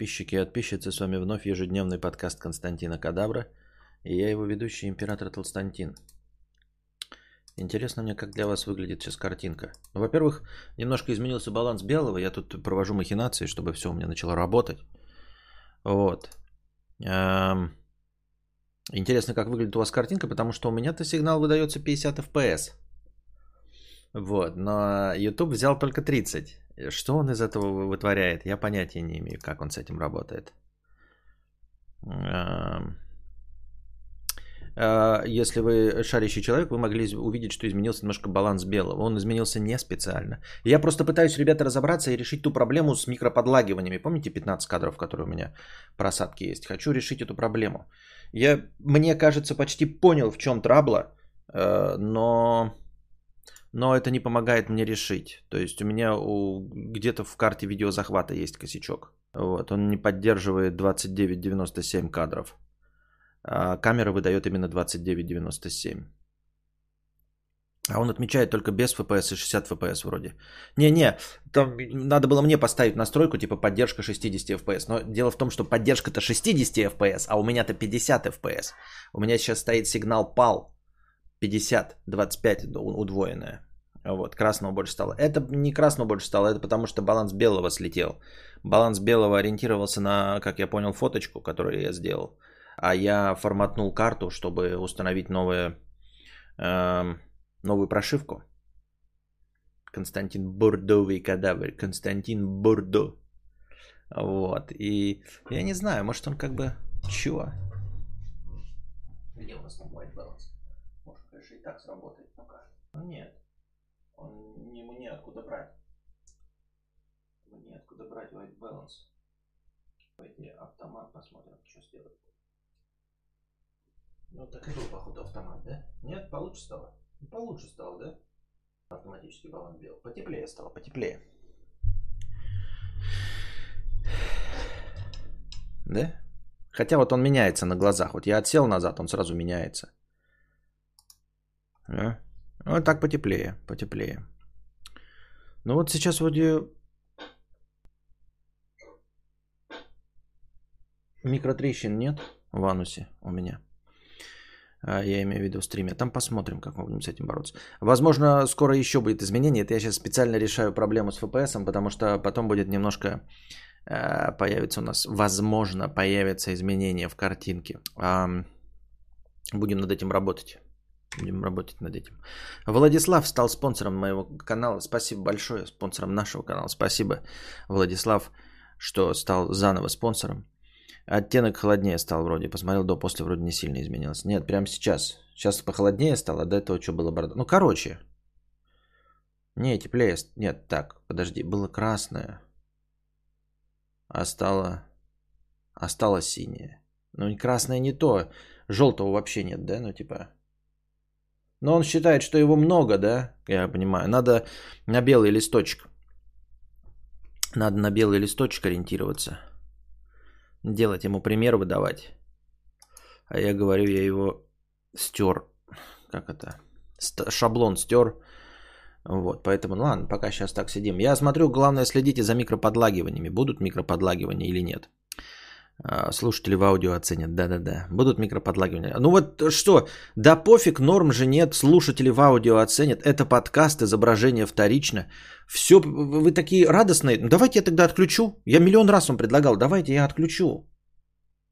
подписчики и подписчицы, с вами вновь ежедневный подкаст Константина Кадавра. И я его ведущий, император Толстантин. Интересно мне, как для вас выглядит сейчас картинка. Ну, во-первых, немножко изменился баланс белого. Я тут провожу махинации, чтобы все у меня начало работать. Вот. Эм... Интересно, как выглядит у вас картинка, потому что у меня-то сигнал выдается 50 FPS. Вот, но YouTube взял только 30. Что он из этого вытворяет, я понятия не имею, как он с этим работает. А, если вы шарящий человек, вы могли увидеть, что изменился немножко баланс белого. Он изменился не специально. Я просто пытаюсь, ребята, разобраться и решить ту проблему с микроподлагиваниями. Помните 15 кадров, которые у меня просадки есть? Хочу решить эту проблему. Я, мне кажется, почти понял, в чем трабла, э, но но это не помогает мне решить. То есть у меня у, где-то в карте видеозахвата есть косячок. Вот, он не поддерживает 2997 кадров. А камера выдает именно 2997. А он отмечает только без FPS и 60 FPS вроде. Не-не, там надо было мне поставить настройку типа поддержка 60 FPS. Но дело в том, что поддержка-то 60 FPS, а у меня-то 50 FPS. У меня сейчас стоит сигнал PAL 50, 25 удвоенная. Вот, красного больше стало. Это не красного больше стало, это потому что баланс белого слетел. Баланс белого ориентировался на, как я понял, фоточку, которую я сделал. А я форматнул карту, чтобы установить новое, э, новую прошивку. Константин Бурдовый кадавр. Константин Бурдо. Вот. И я не знаю, может он как бы... Чего? Где у нас там white balance? Может, конечно, и так сработает пока. Но нет. Он не мне откуда брать. Мне откуда брать white balance. Пойди автомат посмотрим, что сделать. Ну так и был походу автомат, да? Нет, получше стало? Получше стало, да? Автоматический баланс бел. Потеплее стало, потеплее. Да? Хотя вот он меняется на глазах. Вот я отсел назад, он сразу меняется. Да? Вот так потеплее, потеплее. Ну вот сейчас вроде микротрещин нет в анусе у меня. А, я имею в виду в стриме. Там посмотрим, как мы будем с этим бороться. Возможно, скоро еще будет изменение. Это я сейчас специально решаю проблему с FPS, потому что потом будет немножко а, появится у нас, возможно, появится изменение в картинке. Будем над этим работать. Будем работать над этим. Владислав стал спонсором моего канала. Спасибо большое. Спонсором нашего канала. Спасибо, Владислав, что стал заново спонсором. Оттенок холоднее стал вроде. Посмотрел до, после вроде не сильно изменился. Нет, прямо сейчас. Сейчас похолоднее стало, до этого что было бородо. Ну, короче. Не, теплее. Нет, так, подожди. Было красное. А стало... А стало синее. Ну, красное не то. Желтого вообще нет, да? Ну, типа... Но он считает, что его много, да? Я понимаю. Надо на белый листочек. Надо на белый листочек ориентироваться. Делать ему пример выдавать. А я говорю, я его стер. Как это? Шаблон стер. Вот, поэтому, ну ладно, пока сейчас так сидим. Я смотрю, главное следите за микроподлагиваниями. Будут микроподлагивания или нет. А, слушатели в аудио оценят, да-да-да. Будут микроподлагивания. Ну вот что, да пофиг, норм же нет, слушатели в аудио оценят. Это подкаст, изображение вторично. Все, вы такие радостные. Ну, давайте я тогда отключу. Я миллион раз вам предлагал, давайте я отключу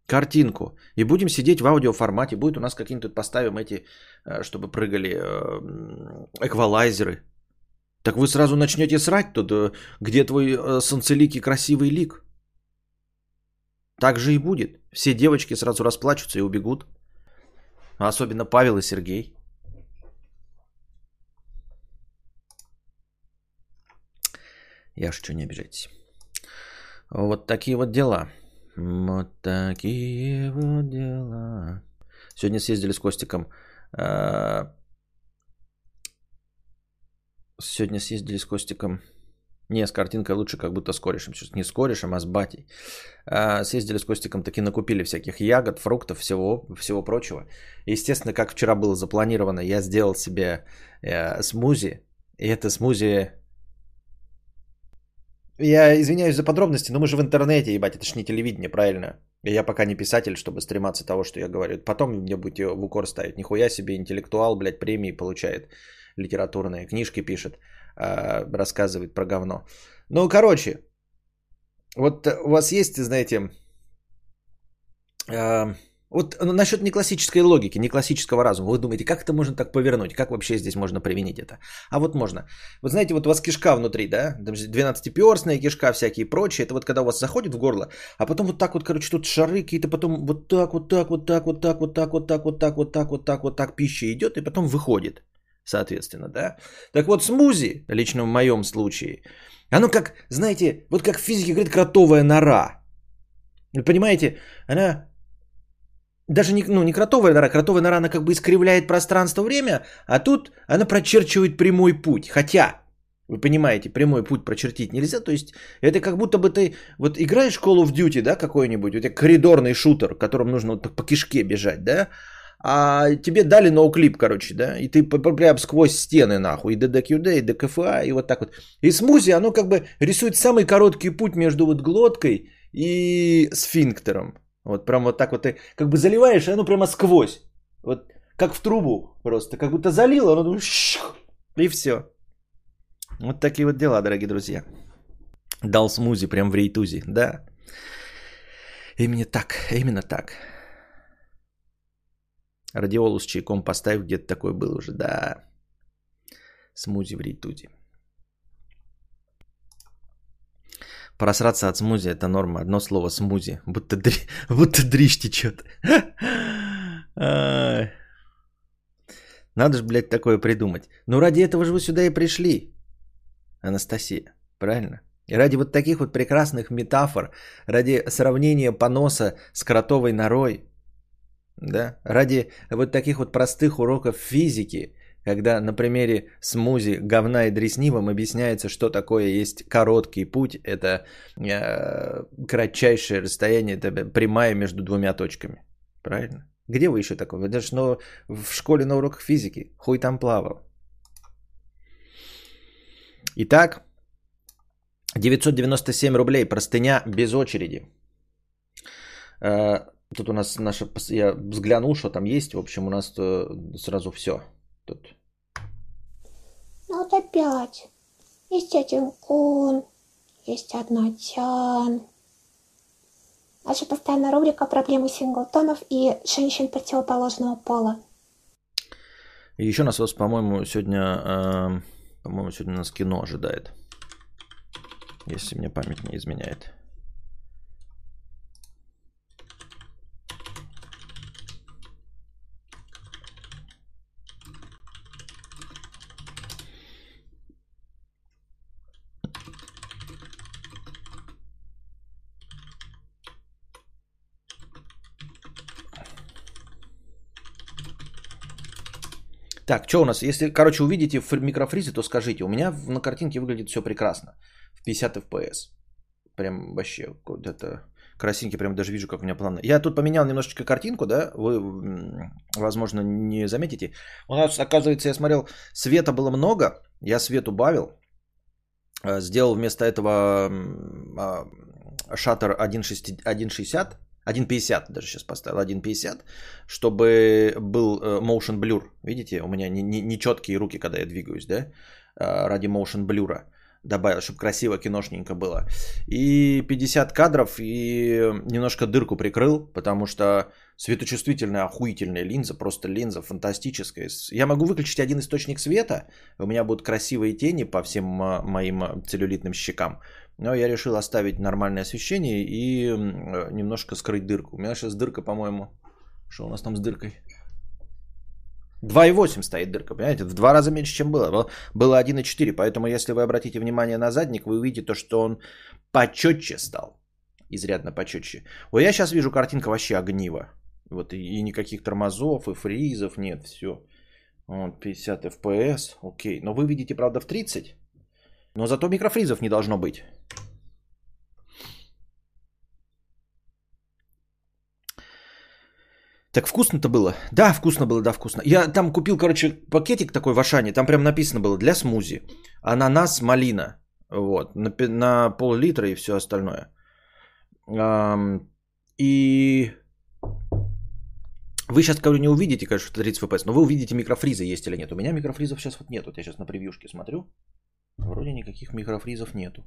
картинку. И будем сидеть в аудиоформате. Будет у нас какие-нибудь поставим эти, э, чтобы прыгали э, эквалайзеры. Так вы сразу начнете срать тут, э, где твой солнцеликий красивый лик. Так же и будет. Все девочки сразу расплачутся и убегут. Особенно Павел и Сергей. Я что, не обижайтесь. Вот такие вот дела. Вот такие вот дела. Сегодня съездили с Костиком. А, сегодня съездили с Костиком не, с картинкой лучше, как будто с корешем. Сейчас не с корешем, а с батей. А, съездили с Костиком, таки накупили всяких ягод, фруктов, всего, всего прочего. Естественно, как вчера было запланировано, я сделал себе э, смузи. И это смузи я извиняюсь за подробности, но мы же в интернете, ебать, это ж не телевидение, правильно? Я пока не писатель, чтобы стрематься того, что я говорю. Потом мне будете в укор ставить. Нихуя себе интеллектуал, блядь, премии получает. Литературные книжки пишет, а, рассказывает про говно. Ну, короче, вот у вас есть, знаете, а, вот насчет неклассической логики, неклассического разума. Вы думаете, как это можно так повернуть? Как вообще здесь можно применить это? А вот можно. Вот знаете, вот у вас кишка внутри, да? 12-перстная кишка, всякие прочие. Это вот когда у вас заходит в горло, а потом вот так вот, короче, тут шары какие-то, потом вот так, вот так, вот так, вот так, вот так, вот так, вот так, вот так, вот так, вот так пища идет, и потом выходит, соответственно, да? Так вот, смузи, лично в моем случае, оно как, знаете, вот как в физике говорит, кротовая нора. Вы понимаете, она даже не, ну, не кротовая нора, кротовая нора, она как бы искривляет пространство-время, а тут она прочерчивает прямой путь. Хотя, вы понимаете, прямой путь прочертить нельзя. То есть это как будто бы ты вот играешь Call of Duty, да, какой-нибудь, у тебя коридорный шутер, которым нужно вот по кишке бежать, да, а тебе дали ноуклип, короче, да, и ты прям сквозь стены, нахуй, и DDQD, и DKFA, и вот так вот. И смузи, оно как бы рисует самый короткий путь между вот глоткой и сфинктером. Вот прям вот так вот ты как бы заливаешь, и оно прямо сквозь. Вот как в трубу просто. Как будто залило, оно и все. Вот такие вот дела, дорогие друзья. Дал смузи прям в рейтузе, да. Именно так, именно так. Радиолу с чайком поставь, где-то такой был уже, да. Смузи в рейтузе. Просраться от смузи – это норма. Одно слово – смузи. Будто, дри... Будто дрищ течет. Надо же, блядь, такое придумать. Ну, ради этого же вы сюда и пришли, Анастасия. Правильно? И ради вот таких вот прекрасных метафор, ради сравнения поноса с кротовой норой, да, ради вот таких вот простых уроков физики, когда на примере смузи говна и дресни объясняется, что такое есть короткий путь, это э, кратчайшее расстояние, это прямая между двумя точками. Правильно? Где вы еще такое? Вы даже ну, в школе на уроках физики. Хуй там плавал. Итак, 997 рублей, простыня без очереди. Тут у нас наша... Я взглянул, что там есть. В общем, у нас э, сразу все. Тут ну вот опять. Есть один кун, есть одна тян. Наша постоянная рубрика «Проблемы синглтонов и женщин противоположного пола». И еще нас, вас, по-моему, сегодня, э, по-моему, сегодня нас кино ожидает. Если мне память не изменяет. Так, что у нас? Если, короче, увидите в микрофризе, то скажите. У меня на картинке выглядит все прекрасно. В 50 FPS. Прям вообще, это красинки, прям даже вижу, как у меня плавно. Я тут поменял немножечко картинку, да, вы, возможно, не заметите. У нас, оказывается, я смотрел, света было много, я свет убавил, а, сделал вместо этого а, шаттер 1.60, 1.50 даже сейчас поставил, 1.50, чтобы был э, motion blur. Видите, у меня нечеткие не, не руки, когда я двигаюсь, да, а, ради motion blur добавил, чтобы красиво, киношненько было. И 50 кадров, и немножко дырку прикрыл, потому что светочувствительная, охуительная линза, просто линза фантастическая. Я могу выключить один источник света, у меня будут красивые тени по всем моим целлюлитным щекам. Но я решил оставить нормальное освещение и немножко скрыть дырку. У меня сейчас дырка, по-моему... Что у нас там с дыркой? 2,8 стоит дырка, понимаете? В два раза меньше, чем было. Было 1,4. Поэтому, если вы обратите внимание на задник, вы увидите то, что он почетче стал. Изрядно почетче. Ой, я сейчас вижу картинка вообще огнива. Вот и, и никаких тормозов, и фризов нет, все. Вот, 50 FPS, окей. Но вы видите, правда, в 30. Но зато микрофризов не должно быть. Так вкусно-то было? Да, вкусно было, да, вкусно. Я там купил, короче, пакетик такой в Ашане, там прям написано было для смузи. Ананас, малина. Вот, на, на пол-литра и все остальное. И вы сейчас, говорю, не увидите, конечно, 30 FPS, но вы увидите микрофризы есть или нет. У меня микрофризов сейчас вот нет. Вот я сейчас на превьюшке смотрю. Вроде никаких микрофризов нету.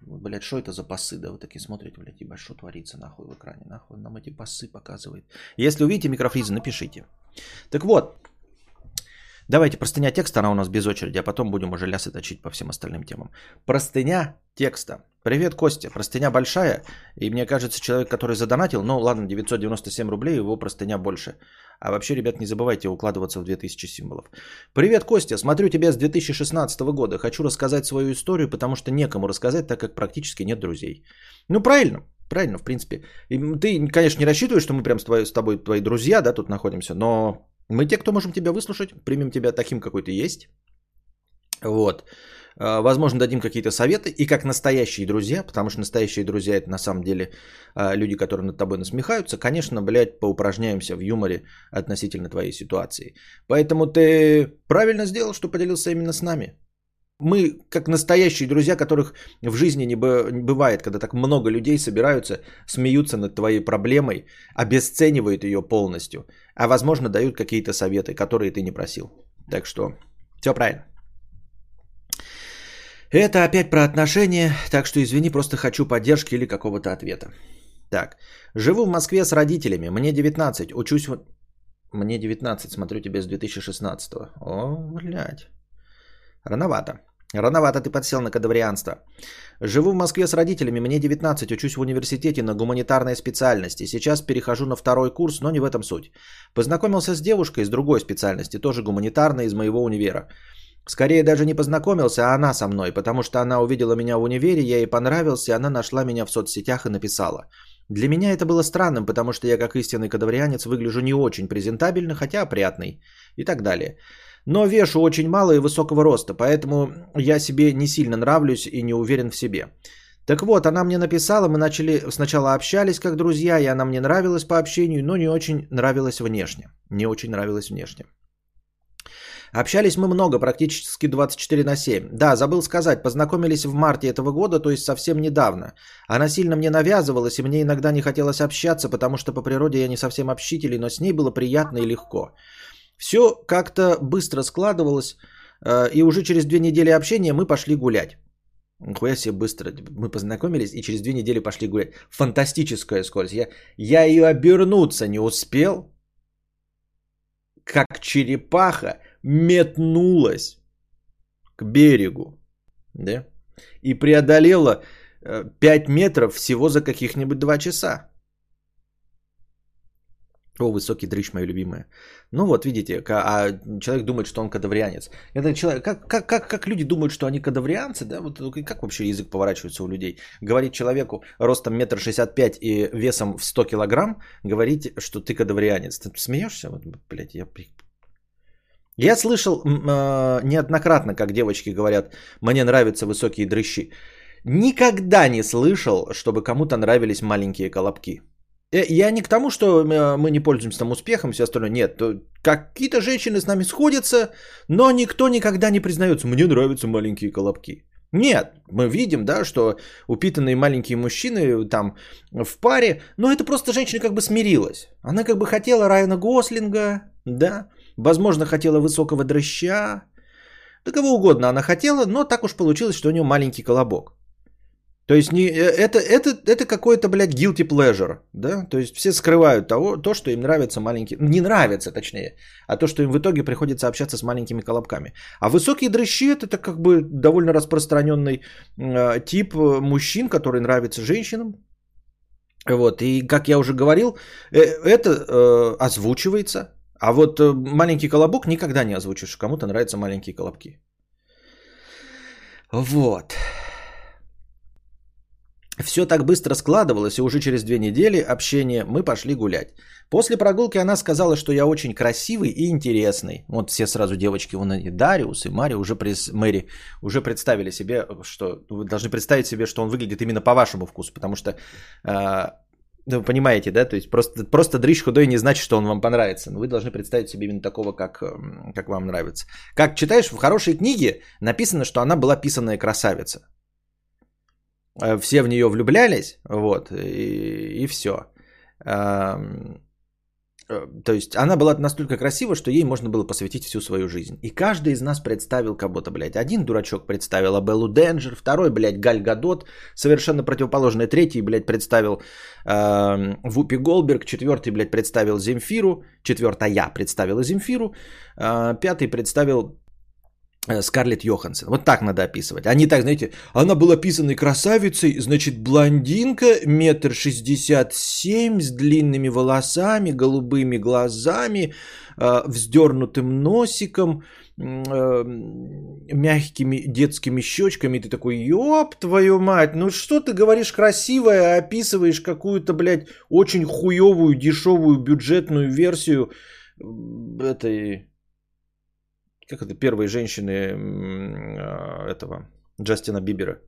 Блять, что это за пасы? Да вы такие смотрите, блядь, ебать, что творится нахуй в экране? Нахуй нам эти пасы показывает. Если увидите микрофризы, напишите. Так вот, Давайте простыня текста, она у нас без очереди, а потом будем уже лясы точить по всем остальным темам. Простыня текста. Привет, Костя. Простыня большая, и мне кажется, человек, который задонатил, ну ладно, 997 рублей, его простыня больше. А вообще, ребят, не забывайте укладываться в 2000 символов. Привет, Костя. Смотрю тебя с 2016 года. Хочу рассказать свою историю, потому что некому рассказать, так как практически нет друзей. Ну, правильно. Правильно, в принципе. И ты, конечно, не рассчитываешь, что мы прям с, твоей, с тобой твои друзья, да, тут находимся, но мы те, кто можем тебя выслушать, примем тебя таким, какой ты есть. Вот. А, возможно, дадим какие-то советы. И как настоящие друзья, потому что настоящие друзья это на самом деле а, люди, которые над тобой насмехаются, конечно, блядь, поупражняемся в юморе относительно твоей ситуации. Поэтому ты правильно сделал, что поделился именно с нами. Мы, как настоящие друзья, которых в жизни не бывает, когда так много людей собираются, смеются над твоей проблемой, обесценивают ее полностью, а возможно дают какие-то советы, которые ты не просил. Так что все правильно. Это опять про отношения, так что извини, просто хочу поддержки или какого-то ответа. Так, живу в Москве с родителями, мне 19, учусь в... Мне 19, смотрю тебе с 2016. О, блядь. Рановато. Рановато ты подсел на кадаврианство. Живу в Москве с родителями, мне 19, учусь в университете на гуманитарной специальности. Сейчас перехожу на второй курс, но не в этом суть. Познакомился с девушкой из другой специальности, тоже гуманитарной, из моего универа. Скорее даже не познакомился, а она со мной, потому что она увидела меня в универе, я ей понравился, она нашла меня в соцсетях и написала. Для меня это было странным, потому что я как истинный кадаврианец выгляжу не очень презентабельно, хотя опрятный и так далее. Но вешу очень мало и высокого роста, поэтому я себе не сильно нравлюсь и не уверен в себе. Так вот, она мне написала, мы начали сначала общались как друзья, и она мне нравилась по общению, но не очень нравилась внешне. Не очень нравилась внешне. Общались мы много, практически 24 на 7. Да, забыл сказать, познакомились в марте этого года, то есть совсем недавно. Она сильно мне навязывалась, и мне иногда не хотелось общаться, потому что по природе я не совсем общительный, но с ней было приятно и легко. Все как-то быстро складывалось, э, и уже через две недели общения мы пошли гулять. Нихуя себе быстро. Мы познакомились и через две недели пошли гулять. Фантастическая скорость. Я, я ее обернуться не успел, как черепаха метнулась к берегу. Да? И преодолела 5 э, метров всего за каких-нибудь 2 часа. О, высокий дрыщ, моя любимая. Ну вот, видите, а человек думает, что он кадаврианец. Это человек, как, как, как, как люди думают, что они кадаврианцы, да? Вот как вообще язык поворачивается у людей? Говорить человеку ростом метр шестьдесят пять и весом в 100 килограмм, говорить, что ты кадаврианец. Ты смеешься? Вот, блядь, я... Я слышал э, неоднократно, как девочки говорят, мне нравятся высокие дрыщи. Никогда не слышал, чтобы кому-то нравились маленькие колобки. Э, я не к тому, что э, мы не пользуемся там успехом, все остальное. Нет, какие-то женщины с нами сходятся, но никто никогда не признается, мне нравятся маленькие колобки. Нет, мы видим, да, что упитанные маленькие мужчины там в паре, но это просто женщина как бы смирилась. Она как бы хотела Райана Гослинга, да, возможно, хотела высокого дрыща, да кого угодно она хотела, но так уж получилось, что у нее маленький колобок. То есть не, э, это, это, это какой-то, блядь, guilty pleasure, да? То есть все скрывают того, то, что им нравится маленькие... Не нравится, точнее, а то, что им в итоге приходится общаться с маленькими колобками. А высокие дрыщи – это как бы довольно распространенный э, тип э, мужчин, который нравится женщинам. Вот, и как я уже говорил, э, это э, озвучивается. А вот э, маленький колобок никогда не озвучишь. Кому-то нравятся маленькие колобки. Вот. Все так быстро складывалось, и уже через две недели общения мы пошли гулять. После прогулки она сказала, что я очень красивый и интересный. Вот все сразу девочки, вон и Дариус, и Мари уже, пред, Мэри уже представили себе, что вы должны представить себе, что он выглядит именно по вашему вкусу, потому что э, вы понимаете, да? То есть просто, просто дрыщ худой не значит, что он вам понравится. Но вы должны представить себе именно такого, как, как вам нравится. Как читаешь, в хорошей книге написано, что она была писанная красавица. Э, все в нее влюблялись, вот, и, и все. Э, то есть она была настолько красива, что ей можно было посвятить всю свою жизнь. И каждый из нас представил кого-то, блядь. Один дурачок представил Абеллу Денджер, второй, блядь, Галь Гадот, совершенно противоположный. Третий, блядь, представил э, Вупи Голберг, четвертый, блядь, представил Земфиру, четвертая представила Земфиру, э, пятый представил Скарлетт Йоханссон. Вот так надо описывать. Они так, знаете, она была писанной красавицей, значит, блондинка, метр шестьдесят семь, с длинными волосами, голубыми глазами, э, вздернутым носиком, э, мягкими детскими щечками. ты такой, ёб твою мать, ну что ты говоришь красивое, а описываешь какую-то, блядь, очень хуевую, дешевую, бюджетную версию этой как это, первые женщины а, этого, Джастина Бибера,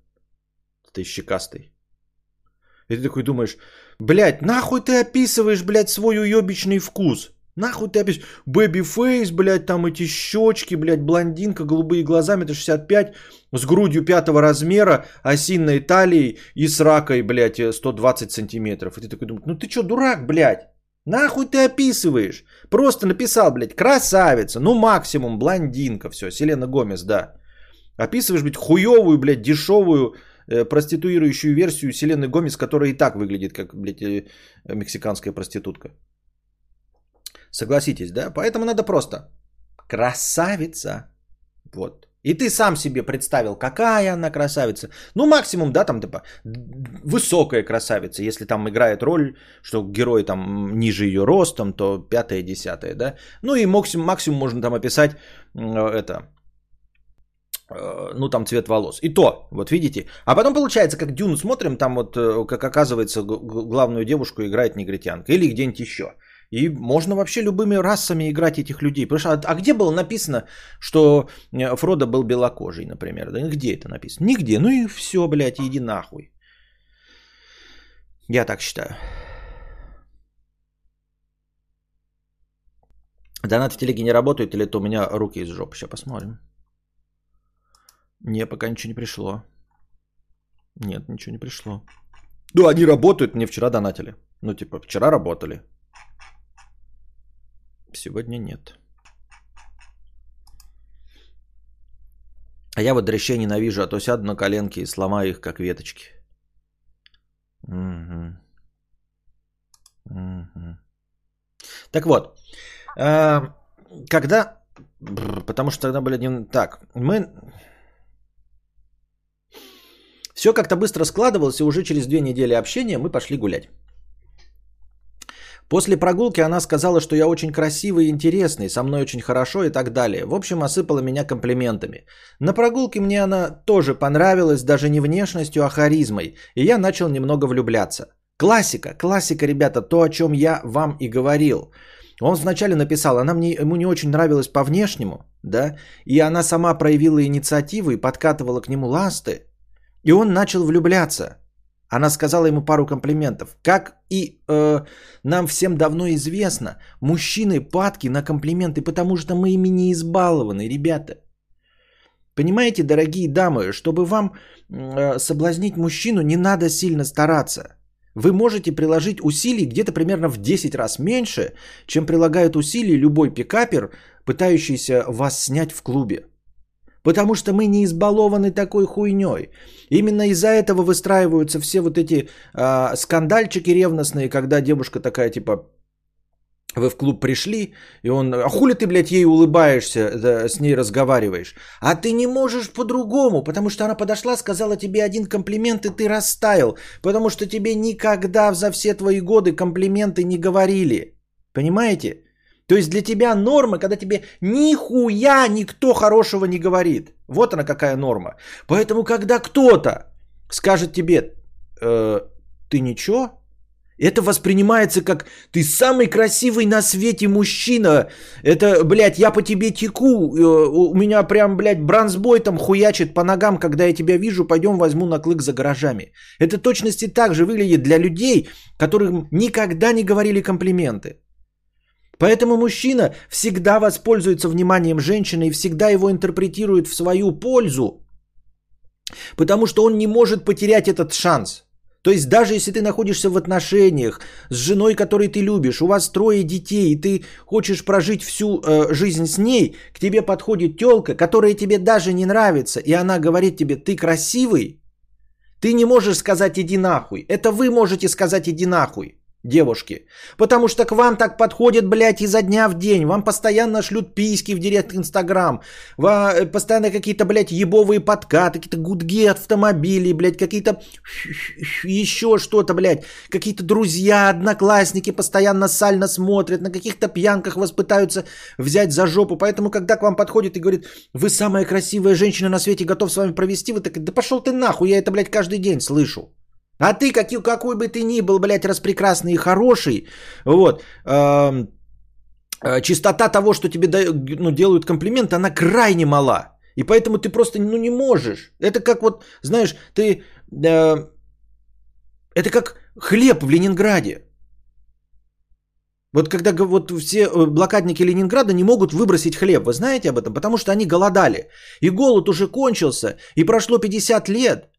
этой щекастой. И ты такой думаешь, блядь, нахуй ты описываешь, блядь, свой уебищный вкус? Нахуй ты описываешь? Бэби фейс, блядь, там эти щечки, блядь, блондинка, голубые глаза, метр 65, с грудью пятого размера, осинной талией и с ракой, блядь, 120 сантиметров. И ты такой думаешь, ну ты что, дурак, блядь? Нахуй ты описываешь? Просто написал, блядь, красавица, ну максимум блондинка, все, Селена Гомес, да. Описываешь, блядь, хуевую, блядь, дешевую э, проституирующую версию Селены Гомес, которая и так выглядит как, блядь, э, мексиканская проститутка. Согласитесь, да? Поэтому надо просто красавица. Вот. И ты сам себе представил, какая она красавица. Ну, максимум, да, там, типа, высокая красавица. Если там играет роль, что герой там ниже ее ростом, то пятое, десятое, да. Ну и максимум, максимум можно там описать это, э, ну там цвет волос. И то, вот видите. А потом получается, как Дюну смотрим, там вот, э, как оказывается, главную девушку играет негритянка. Или где-нибудь еще. И можно вообще любыми расами играть этих людей. Потому что, а, а где было написано, что э, Фродо был белокожий, например? Да где это написано? Нигде. Ну и все, блядь, иди нахуй. Я так считаю. Донат в телеге не работают или это у меня руки из жопы? Сейчас посмотрим. Не, пока ничего не пришло. Нет, ничего не пришло. Ну, они работают, мне вчера донатили. Ну, типа, вчера работали. Сегодня нет. А я вот дрыщей ненавижу, а то сяду на коленки и сломаю их, как веточки. Угу. Угу. Так вот, э, когда... Потому что тогда были. Так, мы... Все как-то быстро складывалось, и уже через две недели общения мы пошли гулять. После прогулки она сказала, что я очень красивый и интересный, со мной очень хорошо и так далее. В общем, осыпала меня комплиментами. На прогулке мне она тоже понравилась, даже не внешностью, а харизмой, и я начал немного влюбляться. Классика, классика, ребята, то, о чем я вам и говорил. Он вначале написал, она мне, ему не очень нравилась по внешнему, да, и она сама проявила инициативу и подкатывала к нему ласты, и он начал влюбляться – она сказала ему пару комплиментов. Как и э, нам всем давно известно, мужчины падки на комплименты, потому что мы ими не избалованы, ребята. Понимаете, дорогие дамы, чтобы вам э, соблазнить мужчину, не надо сильно стараться. Вы можете приложить усилий где-то примерно в 10 раз меньше, чем прилагает усилий любой пикапер, пытающийся вас снять в клубе. Потому что мы не избалованы такой хуйней. Именно из-за этого выстраиваются все вот эти э, скандальчики ревностные, когда девушка такая типа, вы в клуб пришли, и он, а хули ты, блядь, ей улыбаешься, да, с ней разговариваешь? А ты не можешь по-другому, потому что она подошла, сказала тебе один комплимент, и ты растаял, потому что тебе никогда за все твои годы комплименты не говорили. Понимаете? То есть для тебя норма, когда тебе нихуя никто хорошего не говорит. Вот она какая норма. Поэтому, когда кто-то скажет тебе, э, ты ничего, Это воспринимается как ты самый красивый на свете мужчина. Это, блядь, я по тебе теку. Э, у меня прям, блядь, бронзбой там хуячит по ногам, когда я тебя вижу. Пойдем возьму на клык за гаражами. Это точности так же выглядит для людей, которым никогда не говорили комплименты. Поэтому мужчина всегда воспользуется вниманием женщины и всегда его интерпретирует в свою пользу. Потому что он не может потерять этот шанс – то есть даже если ты находишься в отношениях с женой, которой ты любишь, у вас трое детей, и ты хочешь прожить всю э, жизнь с ней, к тебе подходит телка, которая тебе даже не нравится, и она говорит тебе, ты красивый, ты не можешь сказать иди нахуй. Это вы можете сказать иди нахуй девушки. Потому что к вам так подходят, блядь, изо дня в день. Вам постоянно шлют письки в директ Инстаграм. Э, постоянно какие-то, блядь, ебовые подкаты, какие-то гудги автомобилей, блядь, какие-то еще что-то, блядь. Какие-то друзья, одноклассники постоянно сально смотрят, на каких-то пьянках вас пытаются взять за жопу. Поэтому, когда к вам подходит и говорит, вы самая красивая женщина на свете, готов с вами провести, вы так, да пошел ты нахуй, я это, блядь, каждый день слышу. А ты, какой, какой бы ты ни был, блядь, распрекрасный и хороший, вот, э, э, чистота того, что тебе да, ну, делают комплимент, она крайне мала. И поэтому ты просто ну, не можешь. Это как вот, знаешь, ты... Э, это как хлеб в Ленинграде. Вот когда вот все э, блокадники Ленинграда не могут выбросить хлеб, вы знаете об этом? Потому что они голодали. И голод уже кончился, и прошло 50 лет.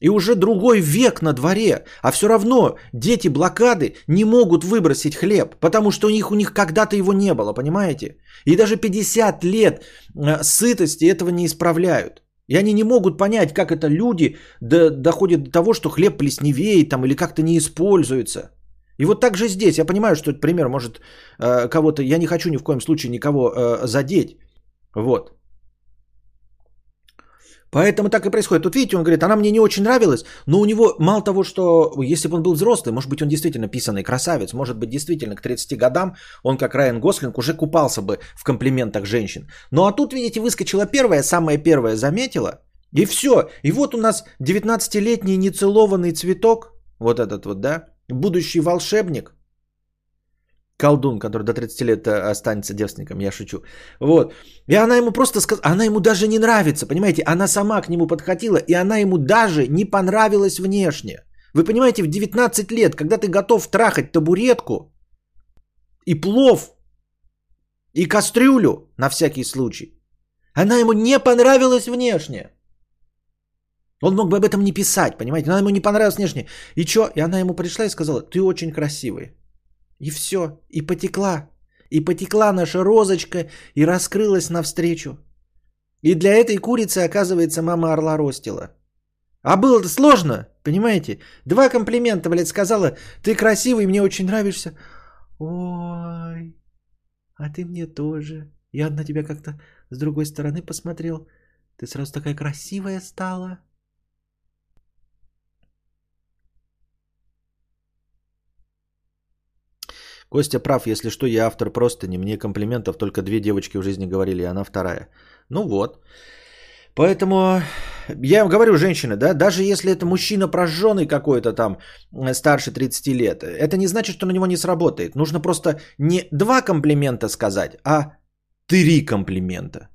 И уже другой век на дворе, а все равно дети блокады не могут выбросить хлеб, потому что у них у них когда-то его не было, понимаете? И даже 50 лет э, сытости этого не исправляют. И они не могут понять, как это люди до, доходят до того, что хлеб плесневеет там или как-то не используется. И вот так же здесь. Я понимаю, что этот пример может э, кого-то... Я не хочу ни в коем случае никого э, задеть. Вот. Поэтому так и происходит. Тут видите, он говорит, она мне не очень нравилась, но у него мало того, что если бы он был взрослый, может быть, он действительно писанный красавец, может быть, действительно к 30 годам он, как Райан Гослинг, уже купался бы в комплиментах женщин. Ну а тут, видите, выскочила первая, самая первая заметила, и все. И вот у нас 19-летний нецелованный цветок, вот этот вот, да, будущий волшебник, колдун, который до 30 лет э, останется девственником, я шучу. Вот. И она ему просто сказала, она ему даже не нравится, понимаете? Она сама к нему подходила, и она ему даже не понравилась внешне. Вы понимаете, в 19 лет, когда ты готов трахать табуретку и плов, и кастрюлю на всякий случай, она ему не понравилась внешне. Он мог бы об этом не писать, понимаете? Она ему не понравилась внешне. И что? И она ему пришла и сказала, ты очень красивый. И все. И потекла. И потекла наша розочка и раскрылась навстречу. И для этой курицы, оказывается, мама орла ростила. А было-то сложно, понимаете? Два комплимента, блядь, сказала, ты красивый, мне очень нравишься. Ой, а ты мне тоже. Я на тебя как-то с другой стороны посмотрел. Ты сразу такая красивая стала. Костя прав, если что, я автор просто не мне комплиментов только две девочки в жизни говорили, и она вторая. Ну вот. Поэтому я им говорю, женщины, да, даже если это мужчина прожженный какой-то там, э, старше 30 лет, это не значит, что на него не сработает. Нужно просто не два комплимента сказать, а три комплимента.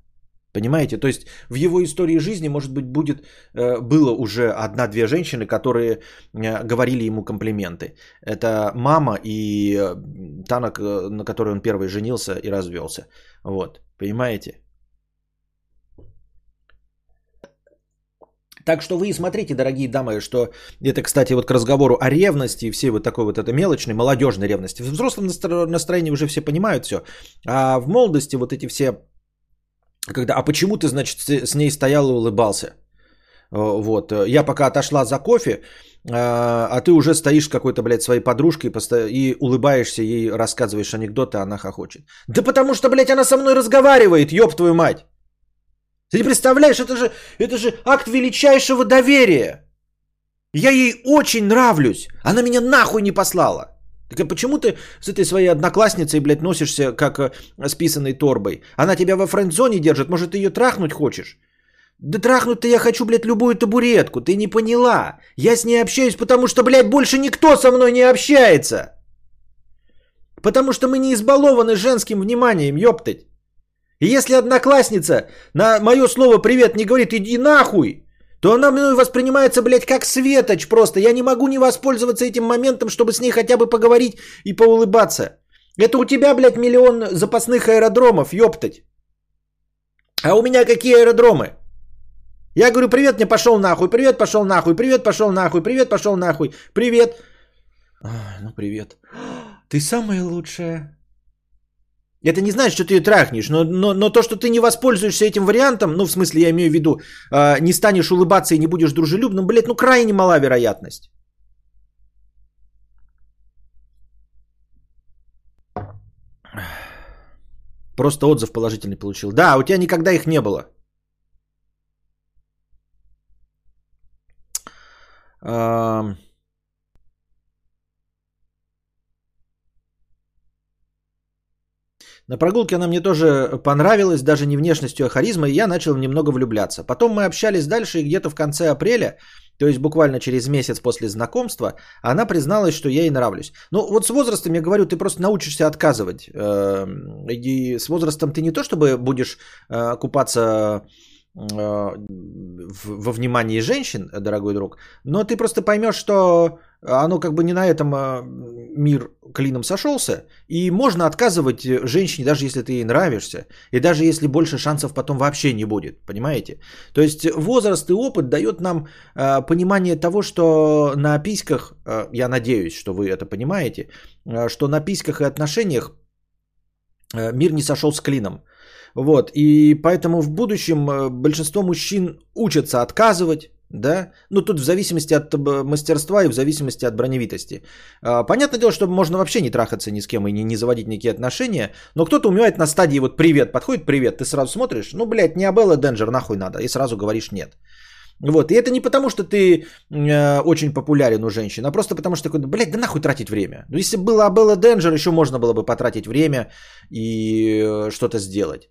Понимаете? То есть в его истории жизни, может быть, будет, э, было уже одна-две женщины, которые э, говорили ему комплименты. Это мама и э, та, на которой он первый женился и развелся. Вот. Понимаете? Так что вы смотрите, дорогие дамы, что это, кстати, вот к разговору о ревности и всей вот такой вот этой мелочной, молодежной ревности. В взрослом настроении уже все понимают все. А в молодости вот эти все когда, а почему ты, значит, с ней стоял и улыбался? Э, вот, я пока отошла за кофе, а, а ты уже стоишь какой-то, блядь, своей подружкой и улыбаешься, ей рассказываешь анекдоты, а она хохочет. Да потому что, блядь, она со мной разговаривает, ёб твою мать. Ты не представляешь, это же, это же акт величайшего доверия. Я ей очень нравлюсь. Она меня нахуй не послала. Так а почему ты с этой своей одноклассницей, блядь, носишься как э, с торбой? Она тебя во френд-зоне держит, может, ты ее трахнуть хочешь? Да трахнуть-то я хочу, блядь, любую табуретку. Ты не поняла. Я с ней общаюсь, потому что, блядь, больше никто со мной не общается. Потому что мы не избалованы женским вниманием, ёптать. И если одноклассница на мое слово «привет» не говорит «иди нахуй», то она мной воспринимается, блядь, как светоч просто. Я не могу не воспользоваться этим моментом, чтобы с ней хотя бы поговорить и поулыбаться. Это у тебя, блядь, миллион запасных аэродромов, ёптать. А у меня какие аэродромы? Я говорю, привет, мне пошел нахуй, привет, пошел нахуй, привет, пошел нахуй, привет, пошел нахуй, привет. Ай, ну привет. Ты самая лучшая. Это не значит, что ты ее трахнешь, но, но, но то, что ты не воспользуешься этим вариантом, ну, в смысле, я имею в виду, э, не станешь улыбаться и не будешь дружелюбным, блядь, ну, крайне мала вероятность. Просто отзыв положительный получил. Да, у тебя никогда их не было. Uh... На прогулке она мне тоже понравилась, даже не внешностью, а харизмой, и я начал немного влюбляться. Потом мы общались дальше, и где-то в конце апреля, то есть буквально через месяц после знакомства, она призналась, что я ей нравлюсь. Ну вот с возрастом, я говорю, ты просто научишься отказывать. Эм, и с возрастом ты не то, чтобы будешь э, купаться во внимании женщин, дорогой друг, но ты просто поймешь, что оно как бы не на этом а, мир клином сошелся, и можно отказывать женщине, даже если ты ей нравишься, и даже если больше шансов потом вообще не будет, понимаете? То есть возраст и опыт дает нам э, понимание того, что на письках, я надеюсь, что вы это понимаете, что на письках и отношениях мир не сошел с клином. Вот, и поэтому в будущем большинство мужчин учатся отказывать, да, ну тут в зависимости от мастерства и в зависимости от броневитости. А, понятное дело, что можно вообще не трахаться ни с кем и не, заводить никакие отношения, но кто-то умеет на стадии вот привет, подходит привет, ты сразу смотришь, ну, блядь, не Абелла Денджер, нахуй надо, и сразу говоришь нет. Вот, и это не потому, что ты э, очень популярен у женщин, а просто потому, что такой, блядь, да нахуй тратить время. Ну, если была Абелла Денджер, еще можно было бы потратить время и э, что-то сделать.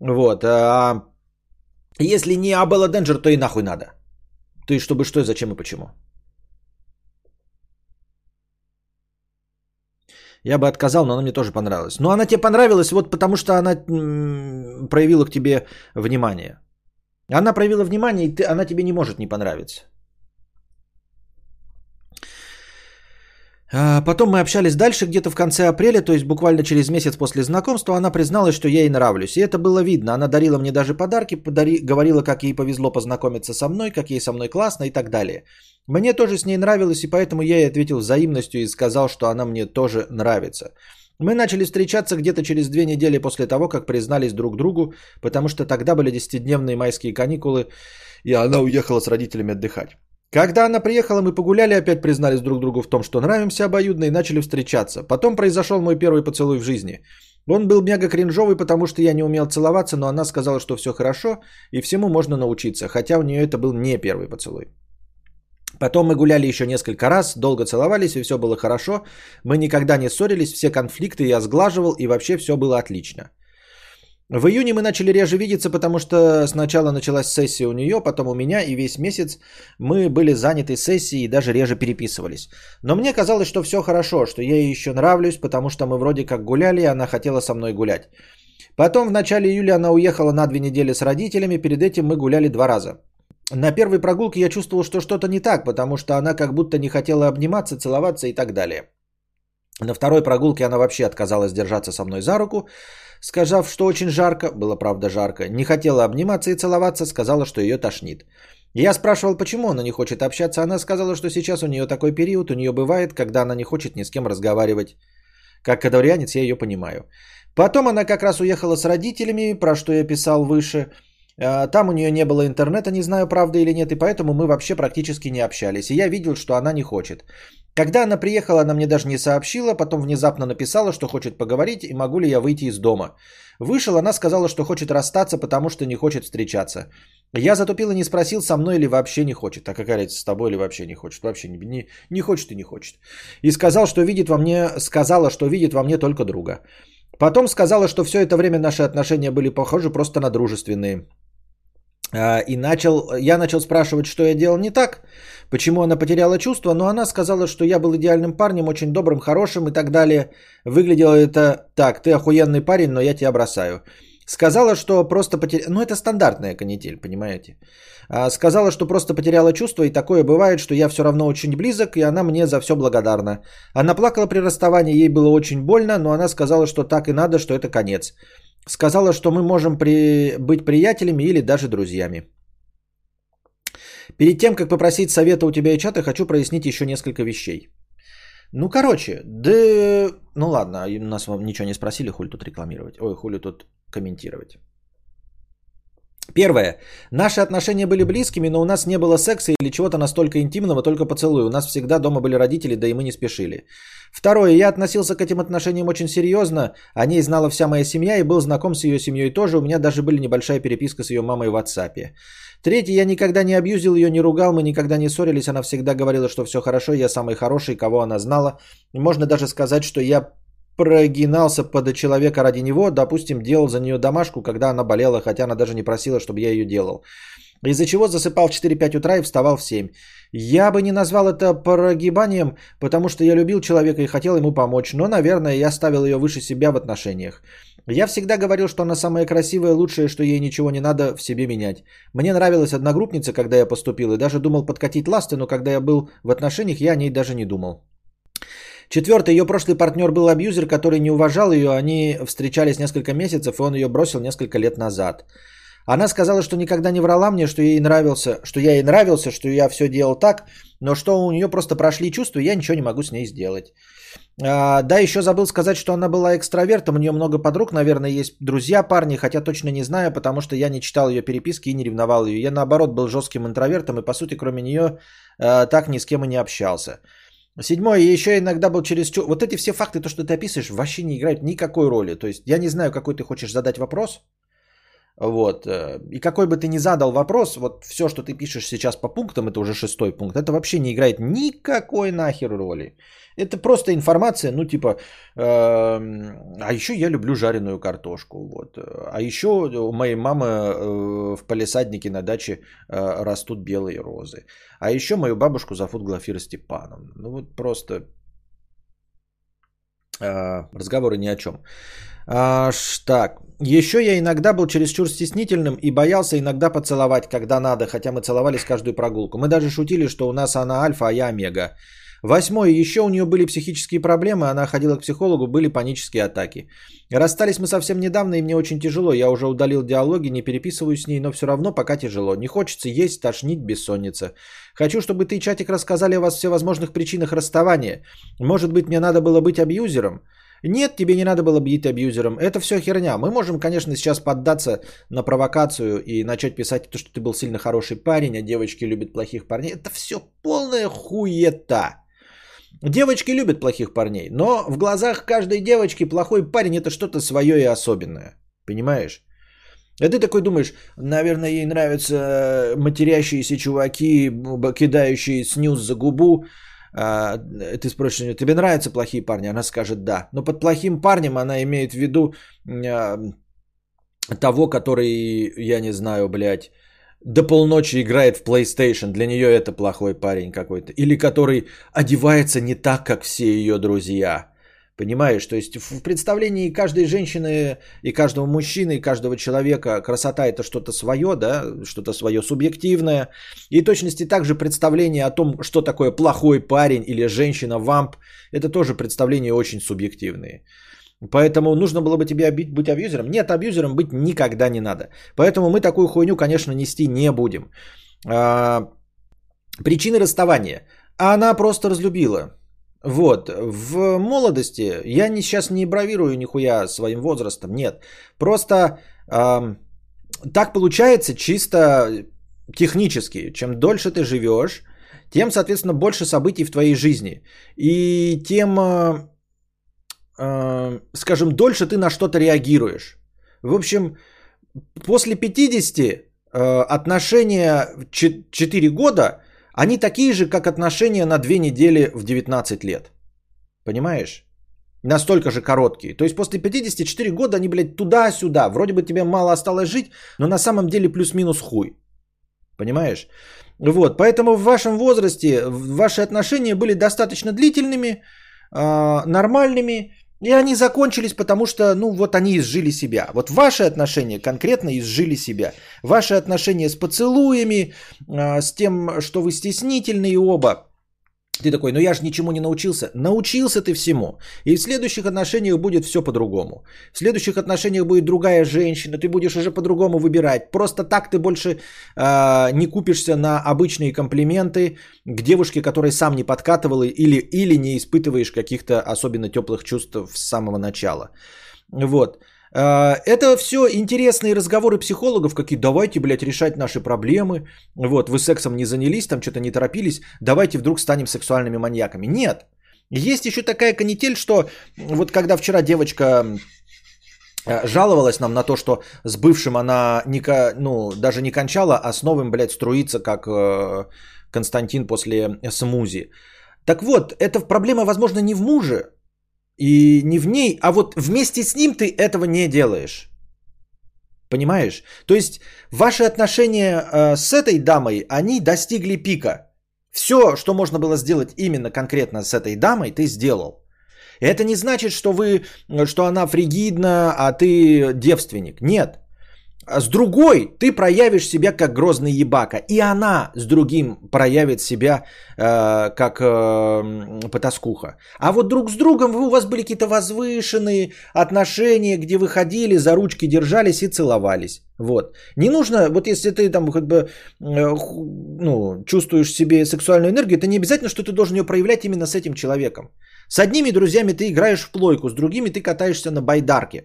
Вот, а если не Абелла Денджер, то и нахуй надо. То есть, чтобы что, зачем и почему. Я бы отказал, но она мне тоже понравилась. Но она тебе понравилась вот потому, что она проявила к тебе внимание. Она проявила внимание, и ты, она тебе не может не понравиться. А, потом мы общались дальше, где-то в конце апреля, то есть буквально через месяц после знакомства, она призналась, что я ей нравлюсь. И это было видно. Она дарила мне даже подарки, подари... говорила, как ей повезло познакомиться со мной, как ей со мной классно и так далее. Мне тоже с ней нравилось, и поэтому я ей ответил взаимностью и сказал, что она мне тоже нравится. Мы начали встречаться где-то через две недели после того, как признались друг другу, потому что тогда были десятидневные майские каникулы, и она уехала с родителями отдыхать. Когда она приехала, мы погуляли, опять признались друг другу в том, что нравимся обоюдно и начали встречаться. Потом произошел мой первый поцелуй в жизни. Он был мега кринжовый, потому что я не умел целоваться, но она сказала, что все хорошо и всему можно научиться, хотя у нее это был не первый поцелуй. Потом мы гуляли еще несколько раз, долго целовались и все было хорошо. Мы никогда не ссорились, все конфликты я сглаживал и вообще все было отлично. В июне мы начали реже видеться, потому что сначала началась сессия у нее, потом у меня, и весь месяц мы были заняты сессией и даже реже переписывались. Но мне казалось, что все хорошо, что я ей еще нравлюсь, потому что мы вроде как гуляли, и она хотела со мной гулять. Потом в начале июля она уехала на две недели с родителями, перед этим мы гуляли два раза. На первой прогулке я чувствовал, что что-то не так, потому что она как будто не хотела обниматься, целоваться и так далее. На второй прогулке она вообще отказалась держаться со мной за руку, сказав, что очень жарко, было правда жарко, не хотела обниматься и целоваться, сказала, что ее тошнит. Я спрашивал, почему она не хочет общаться, она сказала, что сейчас у нее такой период, у нее бывает, когда она не хочет ни с кем разговаривать. Как кадаврианец я ее понимаю. Потом она как раз уехала с родителями, про что я писал выше. А, там у нее не было интернета, не знаю, правда или нет, и поэтому мы вообще практически не общались. И я видел, что она не хочет. Когда она приехала, она мне даже не сообщила, потом внезапно написала, что хочет поговорить и могу ли я выйти из дома. Вышел, она сказала, что хочет расстаться, потому что не хочет встречаться. Я затупил и не спросил, со мной или вообще не хочет. А какая разница, с тобой или вообще не хочет? Вообще не, не, не хочет и не хочет. И сказал, что видит во мне, сказала, что видит во мне только друга. Потом сказала, что все это время наши отношения были похожи просто на дружественные. А, и начал, я начал спрашивать, что я делал не так, почему она потеряла чувство, но она сказала, что я был идеальным парнем, очень добрым, хорошим и так далее. Выглядело это так, ты охуенный парень, но я тебя бросаю. Сказала, что просто потеряла... Ну, это стандартная канитель, понимаете? А, сказала, что просто потеряла чувство, и такое бывает, что я все равно очень близок, и она мне за все благодарна. Она плакала при расставании, ей было очень больно, но она сказала, что так и надо, что это конец. Сказала, что мы можем при... быть приятелями или даже друзьями. Перед тем, как попросить совета у тебя и чата, хочу прояснить еще несколько вещей. Ну, короче, да... Ну ладно, нас вам ничего не спросили, хули тут рекламировать. Ой, хули тут комментировать. Первое. Наши отношения были близкими, но у нас не было секса или чего-то настолько интимного, только поцелуй. У нас всегда дома были родители, да и мы не спешили. Второе. Я относился к этим отношениям очень серьезно. О ней знала вся моя семья и был знаком с ее семьей тоже. У меня даже были небольшая переписка с ее мамой в WhatsApp. Третье. Я никогда не абьюзил ее, не ругал, мы никогда не ссорились. Она всегда говорила, что все хорошо, я самый хороший, кого она знала. Можно даже сказать, что я прогинался под человека ради него, допустим, делал за нее домашку, когда она болела, хотя она даже не просила, чтобы я ее делал. Из-за чего засыпал в 4-5 утра и вставал в 7. Я бы не назвал это прогибанием, потому что я любил человека и хотел ему помочь, но, наверное, я ставил ее выше себя в отношениях. Я всегда говорил, что она самая красивая, лучшая, что ей ничего не надо в себе менять. Мне нравилась одногруппница, когда я поступил, и даже думал подкатить ласты, но когда я был в отношениях, я о ней даже не думал. Четвертое, ее прошлый партнер был абьюзер, который не уважал ее, они встречались несколько месяцев, и он ее бросил несколько лет назад. Она сказала, что никогда не врала мне, что ей нравился, что я ей нравился, что я все делал так, но что у нее просто прошли чувства, и я ничего не могу с ней сделать. А, да, еще забыл сказать, что она была экстравертом, у нее много подруг, наверное, есть друзья парни, хотя точно не знаю, потому что я не читал ее переписки и не ревновал ее. Я наоборот был жестким интровертом и по сути кроме нее а, так ни с кем и не общался. Седьмое, еще иногда был через... Вот эти все факты, то, что ты описываешь, вообще не играют никакой роли. То есть я не знаю, какой ты хочешь задать вопрос. Вот. Э, и какой бы ты ни задал вопрос, вот все, что ты пишешь сейчас по пунктам, это уже шестой пункт, это вообще не играет никакой нахер роли. Это просто информация, ну типа, э, а еще я люблю жареную картошку. Вот. А еще у моей мамы э, в палисаднике на даче э, растут белые розы. А еще мою бабушку зовут Глафира Степановна. Ну вот просто э, разговоры ни о чем. Аж так. Еще я иногда был чересчур стеснительным и боялся иногда поцеловать, когда надо, хотя мы целовались каждую прогулку. Мы даже шутили, что у нас она альфа, а я омега. Восьмое. Еще у нее были психические проблемы, она ходила к психологу, были панические атаки. Расстались мы совсем недавно, и мне очень тяжело. Я уже удалил диалоги, не переписываю с ней, но все равно пока тяжело. Не хочется есть, тошнить, бессонница. Хочу, чтобы ты, чатик, рассказали о вас всевозможных причинах расставания. Может быть, мне надо было быть абьюзером? Нет, тебе не надо было быть абьюзером. Это все херня. Мы можем, конечно, сейчас поддаться на провокацию и начать писать то, что ты был сильно хороший парень, а девочки любят плохих парней. Это все полная хуета. Девочки любят плохих парней, но в глазах каждой девочки плохой парень это что-то свое и особенное. Понимаешь? А ты такой думаешь, наверное, ей нравятся матерящиеся чуваки, кидающие снюс за губу. А, ты спросишь, тебе нравятся плохие парни? Она скажет да. Но под плохим парнем она имеет в виду а, того, который, я не знаю, блядь, до полночи играет в PlayStation, для нее это плохой парень какой-то. Или который одевается не так, как все ее друзья. Понимаешь, то есть в представлении каждой женщины и каждого мужчины и каждого человека красота это что-то свое, да, что-то свое субъективное. И точности также представление о том, что такое плохой парень или женщина-вамп, это тоже представления очень субъективные. Поэтому нужно было бы тебе быть абьюзером. Нет, абьюзером быть никогда не надо. Поэтому мы такую хуйню, конечно, нести не будем. А, причины расставания. Она просто разлюбила. Вот, в молодости я не, сейчас не бравирую нихуя своим возрастом, нет. Просто э, так получается чисто технически. Чем дольше ты живешь, тем, соответственно, больше событий в твоей жизни. И тем э, скажем, дольше ты на что-то реагируешь. В общем, после 50 э, отношения 4 года, они такие же, как отношения на 2 недели в 19 лет. Понимаешь? Настолько же короткие. То есть после 54 года они, блядь, туда-сюда. Вроде бы тебе мало осталось жить, но на самом деле плюс-минус хуй. Понимаешь? Вот, поэтому в вашем возрасте ваши отношения были достаточно длительными, э, нормальными, и они закончились, потому что, ну, вот они изжили себя. Вот ваши отношения конкретно изжили себя. Ваши отношения с поцелуями, э, с тем, что вы стеснительные оба, ты такой, ну я же ничему не научился. Научился ты всему. И в следующих отношениях будет все по-другому. В следующих отношениях будет другая женщина, ты будешь уже по-другому выбирать. Просто так ты больше э, не купишься на обычные комплименты к девушке, которой сам не подкатывал или, или не испытываешь каких-то особенно теплых чувств с самого начала. Вот. А, это все интересные разговоры психологов, какие давайте, блядь, решать наши проблемы. Вот, вы сексом не занялись, там что-то не торопились, давайте вдруг станем сексуальными маньяками. Нет. Есть еще такая канитель, что вот когда вчера девочка а, жаловалась нам на то, что с бывшим она не, ну, даже не кончала, а с новым, блядь, струится, как э, Константин после смузи. Так вот, эта проблема, возможно, не в муже, и не в ней, а вот вместе с ним ты этого не делаешь. Понимаешь? То есть ваши отношения э, с этой дамой, они достигли пика. Все, что можно было сделать именно конкретно с этой дамой, ты сделал. Это не значит, что вы, что она фригидна, а ты девственник. Нет. А с другой ты проявишь себя как грозный ебака. И она с другим проявит себя э, как э, потаскуха. А вот друг с другом вы, у вас были какие-то возвышенные отношения, где вы ходили, за ручки держались и целовались. Вот. Не нужно, вот если ты там как бы э, ну, чувствуешь себе сексуальную энергию, это не обязательно, что ты должен ее проявлять именно с этим человеком. С одними друзьями ты играешь в плойку, с другими ты катаешься на байдарке.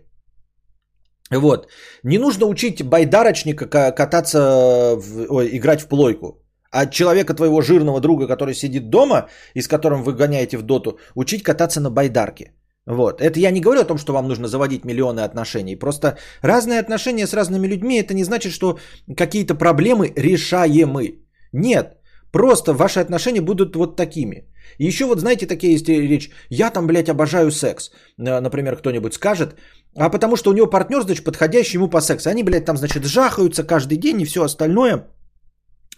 Вот. Не нужно учить байдарочника кататься, в, ой, играть в плойку. А человека твоего жирного друга, который сидит дома и с которым вы гоняете в доту, учить кататься на байдарке. Вот. Это я не говорю о том, что вам нужно заводить миллионы отношений. Просто разные отношения с разными людьми, это не значит, что какие-то проблемы решаемы. Нет. Просто ваши отношения будут вот такими. Еще вот знаете, такие есть речь. Я там, блядь, обожаю секс. Например, кто-нибудь скажет. А потому что у него партнер, значит, подходящий ему по сексу. Они, блядь, там, значит, жахаются каждый день и все остальное.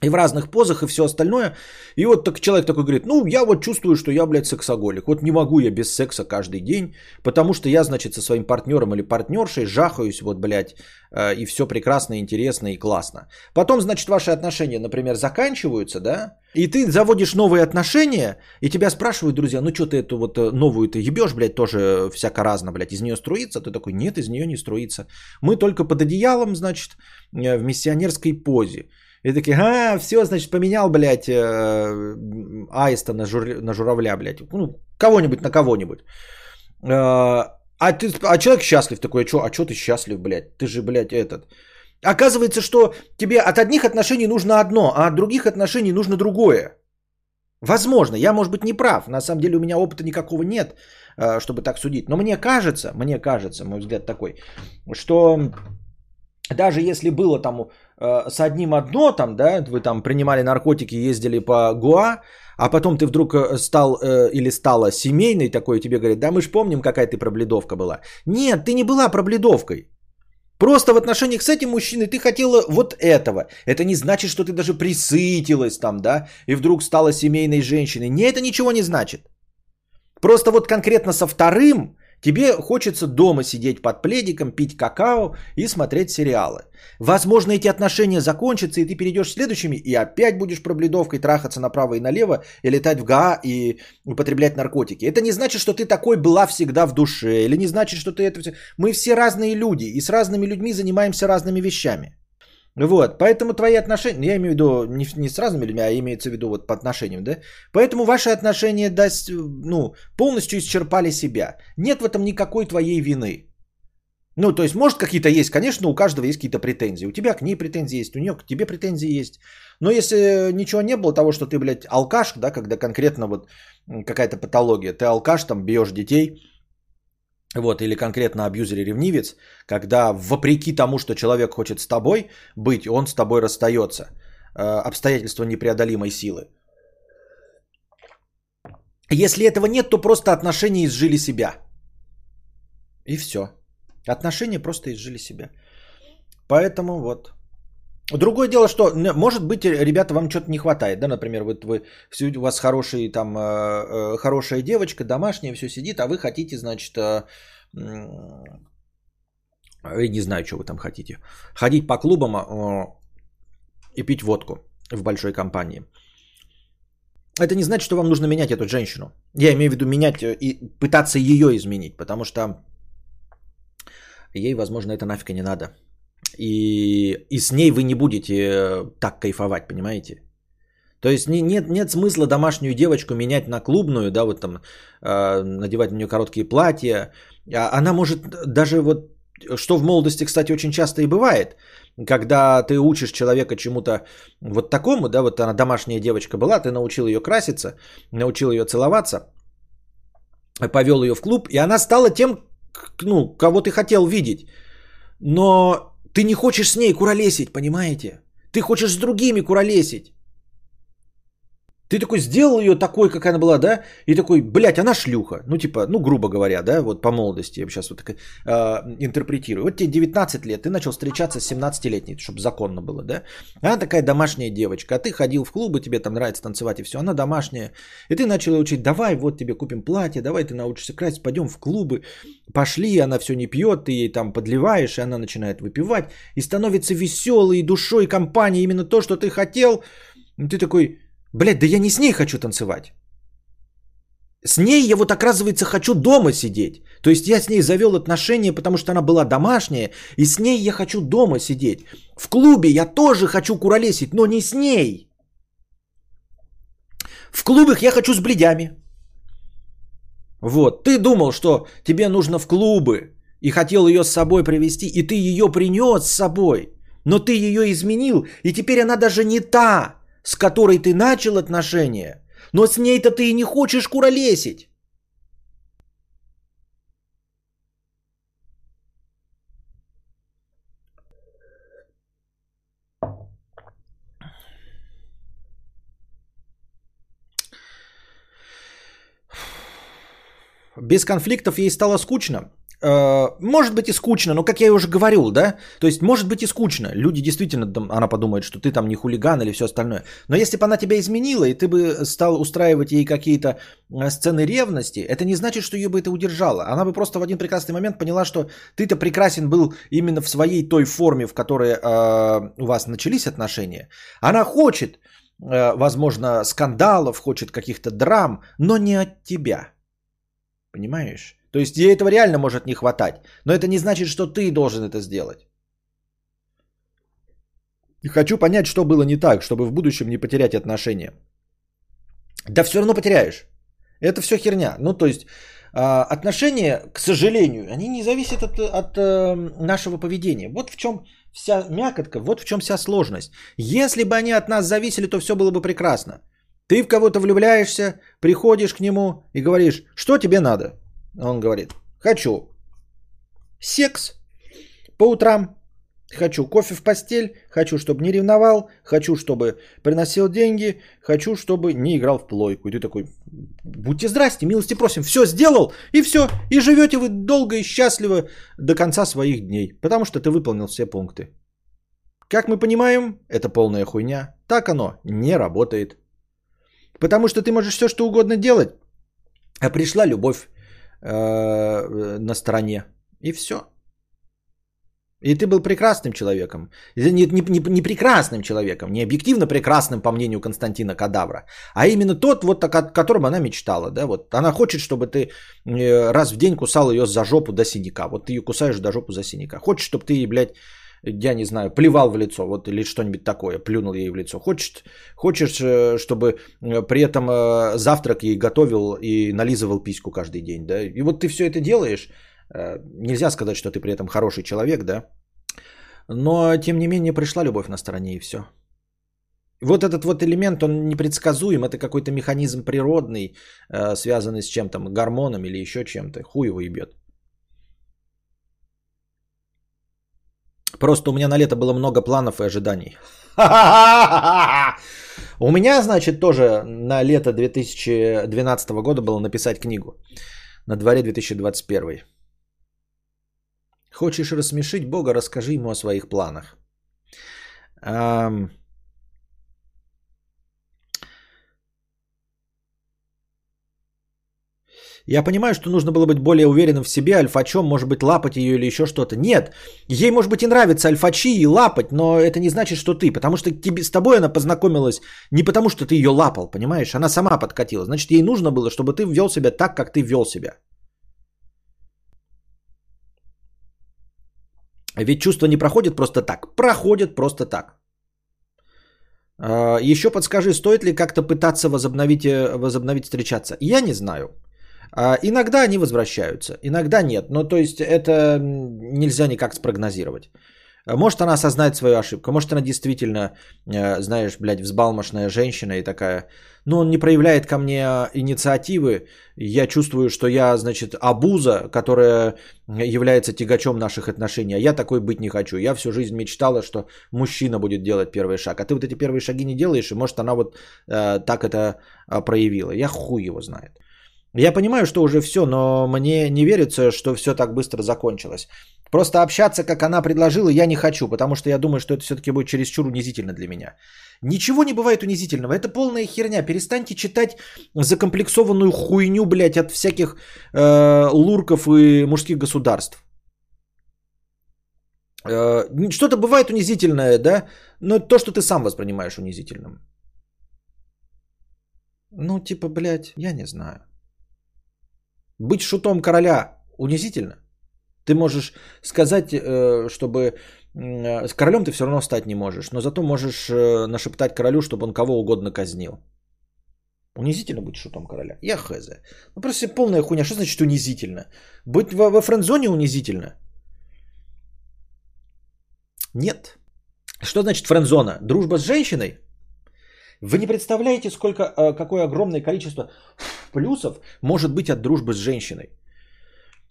И в разных позах и все остальное. И вот так человек такой говорит, ну, я вот чувствую, что я, блядь, сексоголик. Вот не могу я без секса каждый день, потому что я, значит, со своим партнером или партнершей жахаюсь, вот, блядь, э, и все прекрасно, интересно и классно. Потом, значит, ваши отношения, например, заканчиваются, да, и ты заводишь новые отношения, и тебя спрашивают, друзья, ну что ты эту вот э, новую ты ебешь, блядь, тоже всяко разно, блядь, из нее струится? Ты такой, нет, из нее не струится. Мы только под одеялом, значит, э, в миссионерской позе. И такие, а, все, значит, поменял, блядь, э, аиста на, жур, на журавля, блядь. Ну, кого-нибудь на кого-нибудь. Э, а, ты, а человек счастлив такой, а что а чё ты счастлив, блядь? Ты же, блядь, этот... Оказывается, что тебе от одних отношений нужно одно, а от других отношений нужно другое. Возможно, я, может быть, не прав. На самом деле у меня опыта никакого нет, э, чтобы так судить. Но мне кажется, мне кажется, мой взгляд такой, что даже если было там э, с одним одно, там, да, вы там принимали наркотики, ездили по Гуа, а потом ты вдруг э, стал э, или стала семейной такой, тебе говорят, да мы ж помним, какая ты пробледовка была. Нет, ты не была пробледовкой. Просто в отношениях с этим мужчиной ты хотела вот этого. Это не значит, что ты даже присытилась там, да, и вдруг стала семейной женщиной. Не, это ничего не значит. Просто вот конкретно со вторым Тебе хочется дома сидеть под пледиком, пить какао и смотреть сериалы. Возможно, эти отношения закончатся, и ты перейдешь следующими, и опять будешь пробледовкой трахаться направо и налево, и летать в ГА, и употреблять наркотики. Это не значит, что ты такой была всегда в душе, или не значит, что ты это. Мы все разные люди, и с разными людьми занимаемся разными вещами. Вот, поэтому твои отношения, я имею в виду не, не с разными людьми, а имеется в виду вот по отношениям, да? Поэтому ваши отношения даст, ну, полностью исчерпали себя. Нет в этом никакой твоей вины. Ну, то есть, может, какие-то есть, конечно, у каждого есть какие-то претензии. У тебя к ней претензии есть, у нее к тебе претензии есть. Но если ничего не было того, что ты, блядь, алкаш, да, когда конкретно вот какая-то патология, ты алкаш, там, бьешь детей, вот, или конкретно абьюзер и ревнивец, когда вопреки тому, что человек хочет с тобой быть, он с тобой расстается. Э, обстоятельства непреодолимой силы. Если этого нет, то просто отношения изжили себя. И все. Отношения просто изжили себя. Поэтому вот. Другое дело, что, может быть, ребята, вам что-то не хватает, да, например, вот вы, у вас хороший, там, э, э, хорошая девочка, домашняя, все сидит, а вы хотите, значит, э, я не знаю, что вы там хотите, ходить по клубам и пить водку в большой компании. Это не значит, что вам нужно менять эту женщину. Я имею в виду менять и пытаться ее изменить, потому что ей, возможно, это нафиг не надо. И, и с ней вы не будете э, так кайфовать, понимаете? То есть не, нет, нет смысла домашнюю девочку менять на клубную, да, вот там э, надевать на нее короткие платья. А она может даже вот, что в молодости, кстати, очень часто и бывает, когда ты учишь человека чему-то вот такому, да, вот она домашняя девочка была, ты научил ее краситься, научил ее целоваться, повел ее в клуб, и она стала тем, ну, кого ты хотел видеть. Но ты не хочешь с ней куролесить, понимаете? Ты хочешь с другими куролесить. Ты такой сделал ее такой, как она была, да? И такой, блядь, она шлюха. Ну, типа, ну, грубо говоря, да, вот по молодости я сейчас вот так э, интерпретирую. Вот тебе 19 лет, ты начал встречаться с 17-летней, чтобы законно было, да? Она такая домашняя девочка, а ты ходил в клубы, тебе там нравится танцевать и все, она домашняя. И ты начал учить, давай, вот тебе купим платье, давай ты научишься красить, пойдем в клубы. Пошли, она все не пьет, ты ей там подливаешь, и она начинает выпивать. И становится веселой, душой, компанией, именно то, что ты хотел. Ты такой, Блядь, да я не с ней хочу танцевать. С ней я вот, оказывается, хочу дома сидеть. То есть я с ней завел отношения, потому что она была домашняя, и с ней я хочу дома сидеть. В клубе я тоже хочу куролесить, но не с ней. В клубах я хочу с бледями. Вот, ты думал, что тебе нужно в клубы, и хотел ее с собой привести, и ты ее принес с собой, но ты ее изменил, и теперь она даже не та, с которой ты начал отношения, но с ней-то ты и не хочешь куролесить. Без конфликтов ей стало скучно. Э, может быть и скучно, но как я уже говорил, да, то есть может быть и скучно. Люди действительно, она подумает, что ты там не хулиган или все остальное. Но если бы она тебя изменила, и ты бы стал устраивать ей какие-то э, сцены ревности, это не значит, что ее бы это удержало. Она бы просто в один прекрасный момент поняла, что ты-то прекрасен был именно в своей той форме, в которой э, у вас начались отношения. Она хочет, э, возможно, скандалов, хочет каких-то драм, но не от тебя. Понимаешь? То есть ей этого реально может не хватать. Но это не значит, что ты должен это сделать. И хочу понять, что было не так, чтобы в будущем не потерять отношения. Да все равно потеряешь. Это все херня. Ну, то есть а, отношения, к сожалению, они не зависят от, от э, нашего поведения. Вот в чем вся мякотка, вот в чем вся сложность. Если бы они от нас зависели, то все было бы прекрасно. Ты в кого-то влюбляешься, приходишь к нему и говоришь, что тебе надо? Он говорит, хочу секс по утрам, хочу кофе в постель, хочу, чтобы не ревновал, хочу, чтобы приносил деньги, хочу, чтобы не играл в плойку. И ты такой, будьте здрасте, милости просим, все сделал, и все. И живете вы долго и счастливо до конца своих дней, потому что ты выполнил все пункты. Как мы понимаем, это полная хуйня. Так оно не работает. Потому что ты можешь все, что угодно делать, а пришла любовь Э, на стороне. И все. И ты был прекрасным человеком. Не, не, не, не прекрасным человеком, не объективно прекрасным, по мнению Константина Кадавра, а именно тот, вот, о котором она мечтала. Да? Вот она хочет, чтобы ты э, раз в день кусал ее за жопу до синяка. Вот ты ее кусаешь до жопу за синяка. Хочет, чтобы ты, блядь, я не знаю, плевал в лицо, вот или что-нибудь такое, плюнул ей в лицо. Хочешь, хочешь, э, чтобы э, при этом э, завтрак ей готовил и нализывал письку каждый день, да? И вот ты все это делаешь, нельзя сказать, что ты при этом хороший человек, да? Но, тем не менее, пришла любовь на стороне и все. Вот этот вот элемент, он непредсказуем, это какой-то механизм природный, связанный с чем-то, гормоном или еще чем-то. Хуй его ебет. Просто у меня на лето было много планов и ожиданий. У меня, значит, тоже на лето 2012 года было написать книгу. На дворе 2021. Хочешь рассмешить Бога, расскажи ему о своих планах. Я понимаю, что нужно было быть более уверенным в себе, альфачом, может быть, лапать ее или еще что-то. Нет, ей, может быть, и нравится альфачи и лапать, но это не значит, что ты, потому что тебе, с тобой она познакомилась не потому, что ты ее лапал, понимаешь? Она сама подкатила. Значит, ей нужно было, чтобы ты вел себя так, как ты вел себя. Ведь чувства не проходят просто так. Проходят просто так. А, еще подскажи, стоит ли как-то пытаться возобновить, э, возобновить встречаться? Я не знаю. А, иногда они возвращаются, иногда нет. Но то есть это нельзя никак спрогнозировать. Может она осознает свою ошибку, может она действительно, э, знаешь, блядь, взбалмошная женщина и такая, ну он не проявляет ко мне инициативы, я чувствую, что я, значит, абуза, которая является тягачом наших отношений, а я такой быть не хочу. Я всю жизнь мечтала, что мужчина будет делать первый шаг, а ты вот эти первые шаги не делаешь, и может она вот э, так это э, проявила. Я хуй его знает. Я понимаю, что уже все, но мне не верится, что все так быстро закончилось. Просто общаться, как она предложила, я не хочу, потому что я думаю, что это все-таки будет чересчур унизительно для меня. Ничего не бывает унизительного. Это полная херня. Перестаньте читать закомплексованную хуйню, блядь, от всяких э, лурков и мужских государств. Э, что-то бывает унизительное, да, но то, что ты сам воспринимаешь унизительным. Ну, типа, блядь, я не знаю. Быть шутом короля унизительно. Ты можешь сказать, э, чтобы э, с королем ты все равно стать не можешь, но зато можешь э, нашептать королю, чтобы он кого угодно казнил. Унизительно быть шутом короля? Я хз. Ну просто полная хуйня. Что значит унизительно? Быть во, во френдзоне унизительно? Нет. Что значит френдзона? Дружба с женщиной? Вы не представляете, сколько, какое огромное количество плюсов может быть от дружбы с женщиной.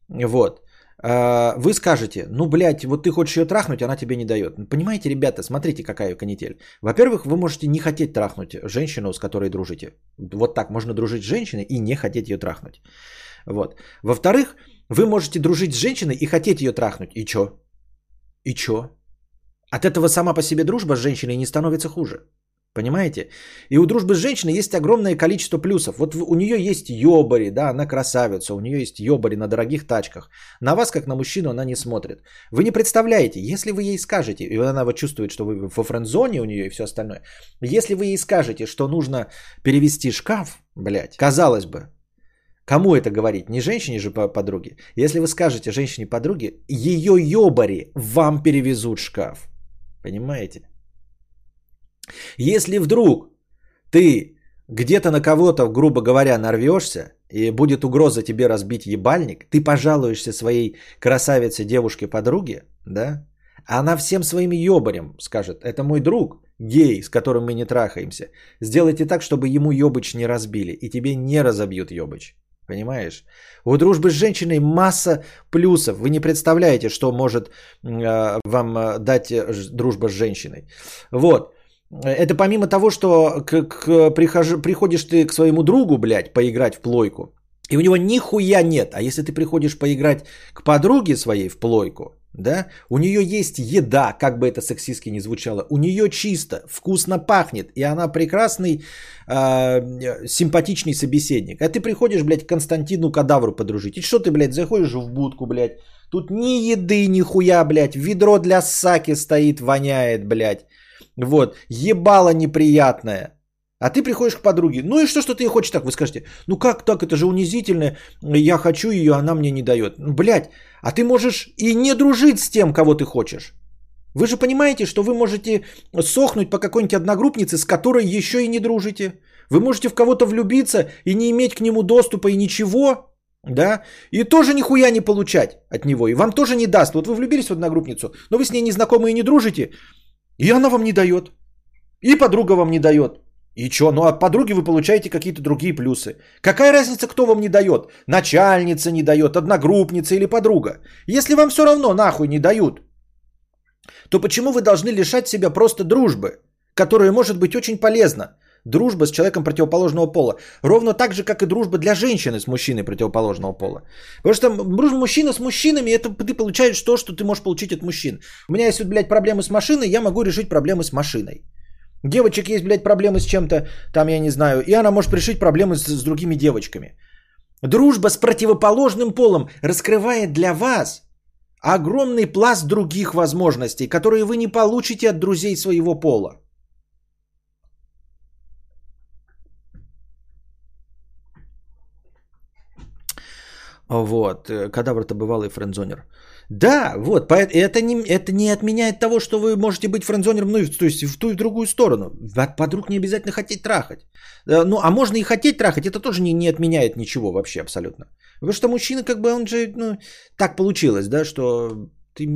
Вот. А, вы скажете, ну, блядь, вот ты хочешь ее трахнуть, она тебе не дает. Понимаете, ребята, смотрите, какая канитель. Во-первых, вы можете не хотеть трахнуть женщину, с которой дружите. Вот так, можно дружить с женщиной и не хотеть ее трахнуть. Вот. Во-вторых, вы можете дружить с женщиной и хотеть ее трахнуть. И чё? И чё? От этого сама по себе дружба с женщиной не становится хуже. Понимаете? И у дружбы с женщиной есть огромное количество плюсов. Вот у нее есть ёбари, да, она красавица, у нее есть ёбари на дорогих тачках. На вас, как на мужчину, она не смотрит. Вы не представляете, если вы ей скажете, и она вот чувствует, что вы во френд-зоне у нее и все остальное, если вы ей скажете, что нужно перевести шкаф, блядь, казалось бы, Кому это говорить? Не женщине же подруге. Если вы скажете женщине-подруге, ее ёбари вам перевезут шкаф. Понимаете? Если вдруг ты где-то на кого-то, грубо говоря, нарвешься, и будет угроза тебе разбить ебальник, ты пожалуешься своей красавице девушке-подруге, да, а она всем своим ебарем скажет, это мой друг, гей, с которым мы не трахаемся. Сделайте так, чтобы ему ебыч не разбили, и тебе не разобьют ебыч. Понимаешь? У дружбы с женщиной масса плюсов. Вы не представляете, что может э, вам э, дать э, дружба с женщиной. Вот. Это помимо того, что к, к, прихож, приходишь ты к своему другу, блядь, поиграть в плойку, и у него нихуя нет. А если ты приходишь поиграть к подруге своей в плойку, да, у нее есть еда, как бы это сексистски не звучало, у нее чисто, вкусно пахнет, и она прекрасный, э, симпатичный собеседник. А ты приходишь, блядь, к Константину Кадавру подружить. И что ты, блядь, заходишь в будку, блядь, тут ни еды, ни хуя, блядь, ведро для саки стоит, воняет, блядь. Вот, ебало неприятное. А ты приходишь к подруге. Ну и что, что ты хочешь так? Вы скажете, ну как так, это же унизительно. Я хочу ее, она мне не дает. Ну, блядь, а ты можешь и не дружить с тем, кого ты хочешь. Вы же понимаете, что вы можете сохнуть по какой-нибудь одногруппнице, с которой еще и не дружите. Вы можете в кого-то влюбиться и не иметь к нему доступа и ничего, да, и тоже нихуя не получать от него, и вам тоже не даст. Вот вы влюбились в одногруппницу, но вы с ней не знакомы и не дружите, и она вам не дает. И подруга вам не дает. И что? Ну от подруги вы получаете какие-то другие плюсы. Какая разница, кто вам не дает? Начальница не дает, одногруппница или подруга. Если вам все равно нахуй не дают, то почему вы должны лишать себя просто дружбы, которая может быть очень полезна? Дружба с человеком противоположного пола. Ровно так же, как и дружба для женщины с мужчиной противоположного пола. Потому что дружба мужчина с мужчинами, это ты получаешь то, что ты можешь получить от мужчин. У меня есть, вот, блядь, проблемы с машиной, я могу решить проблемы с машиной. Девочек есть, блядь, проблемы с чем-то, там, я не знаю, и она может решить проблемы с, с другими девочками. Дружба с противоположным полом раскрывает для вас огромный пласт других возможностей, которые вы не получите от друзей своего пола. Вот, э, кадавр-то бывалый френдзонер. Да, вот, это не, это не отменяет того, что вы можете быть френдзонером, ну, то есть в ту и в другую сторону. Подруг не обязательно хотеть трахать. Э, ну, а можно и хотеть трахать, это тоже не, не отменяет ничего вообще абсолютно. Потому что мужчина, как бы, он же, ну, так получилось, да, что ты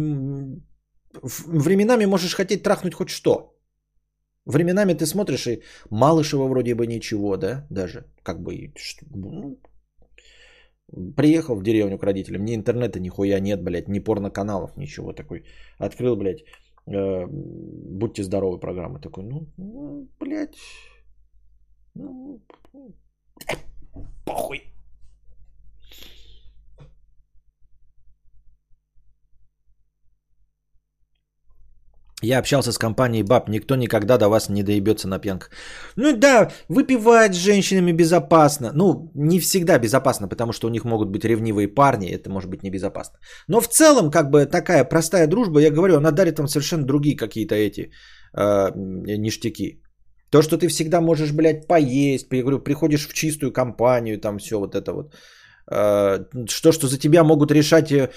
временами можешь хотеть трахнуть хоть что. Временами ты смотришь, и Малышева вроде бы ничего, да, даже, как бы, ну, Приехал в деревню к родителям, ни интернета нихуя нет, блядь, ни порноканалов, ничего такой. Открыл, блядь, э, будьте здоровы программы. Такой, ну, ну блядь, ну, похуй. Я общался с компанией баб, никто никогда до вас не доебется на пьянках. Ну да, выпивать с женщинами безопасно. Ну, не всегда безопасно, потому что у них могут быть ревнивые парни, это может быть небезопасно. Но в целом, как бы такая простая дружба, я говорю, она дарит вам совершенно другие какие-то эти э, ништяки. То, что ты всегда можешь, блядь, поесть, я говорю, приходишь в чистую компанию, там все вот это вот. Э, что, что за тебя могут решать э,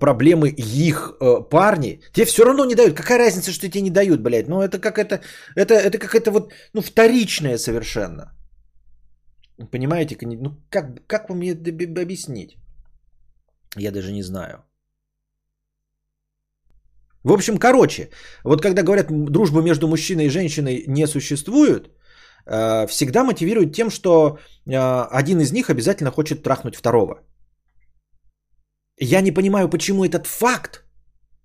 проблемы их э, парни, тебе все равно не дают. Какая разница, что тебе не дают, блядь? Ну, это как это, это, это как это вот, ну, вторичное совершенно. Понимаете? Ну, как, как вам это объяснить? Я даже не знаю. В общем, короче, вот когда говорят, дружба между мужчиной и женщиной не существует, всегда мотивирует тем, что э, один из них обязательно хочет трахнуть второго. Я не понимаю, почему этот факт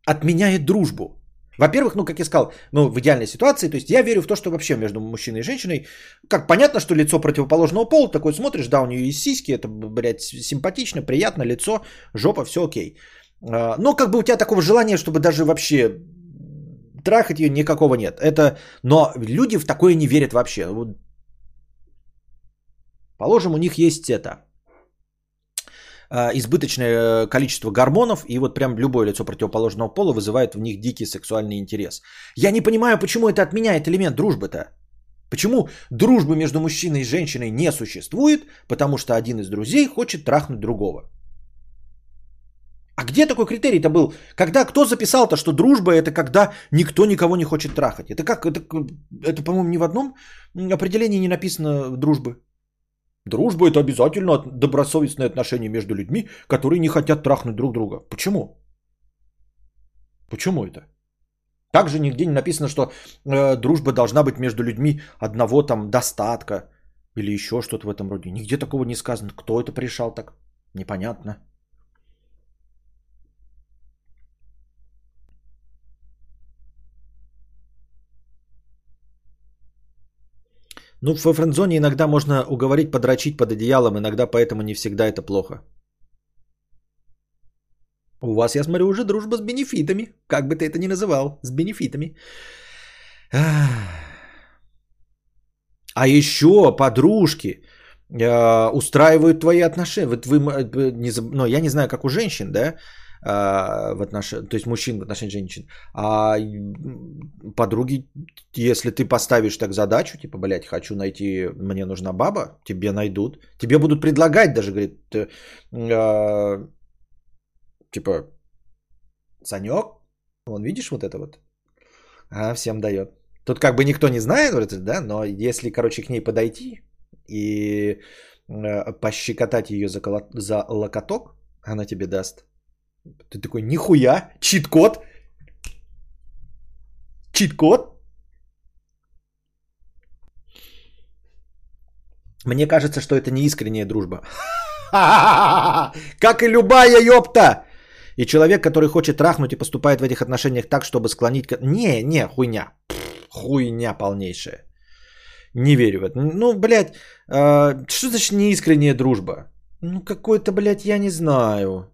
отменяет дружбу. Во-первых, ну, как я сказал, ну, в идеальной ситуации, то есть я верю в то, что вообще между мужчиной и женщиной, как понятно, что лицо противоположного пола, такой смотришь, да, у нее есть сиськи, это, блядь, симпатично, приятно, лицо, жопа, все окей. Э, но как бы у тебя такого желания, чтобы даже вообще трахать ее никакого нет. Это, но люди в такое не верят вообще. Положим, у них есть это а, избыточное количество гормонов, и вот прям любое лицо противоположного пола вызывает в них дикий сексуальный интерес. Я не понимаю, почему это отменяет элемент дружбы-то. Почему дружбы между мужчиной и женщиной не существует? Потому что один из друзей хочет трахнуть другого. А где такой критерий-то был? Когда кто записал-то, что дружба это когда никто никого не хочет трахать? Это как? Это, это по-моему, ни в одном определении не написано дружбы. Дружба это обязательно добросовестное отношение между людьми, которые не хотят трахнуть друг друга. Почему? Почему это? Также нигде не написано, что э, дружба должна быть между людьми одного там достатка или еще что-то в этом роде. Нигде такого не сказано. Кто это пришел так? Непонятно. Ну, во френдзоне иногда можно уговорить подрочить под одеялом, иногда поэтому не всегда это плохо. У вас, я смотрю, уже дружба с бенефитами. Как бы ты это ни называл, с бенефитами. А еще подружки э, устраивают твои отношения. Вот вы, не, ну, я не знаю, как у женщин, да, в отношении, то есть мужчин в отношении женщин. А подруги, если ты поставишь так задачу, типа, блядь, хочу найти, мне нужна баба, тебе найдут. Тебе будут предлагать даже, говорит, э, типа, Санек, вон видишь вот это вот? А, всем дает. Тут как бы никто не знает, да, но если, короче, к ней подойти и э, пощекотать ее за, коло... за локоток, она тебе даст ты такой, нихуя, чит-код. Чит-код. Мне кажется, что это не искренняя дружба. Как и любая ёпта. И человек, который хочет трахнуть и поступает в этих отношениях так, чтобы склонить... Не, не, хуйня. Хуйня полнейшая. Не верю в это. Ну, блядь, э, что значит неискренняя дружба? Ну, какой-то, блядь, я не знаю.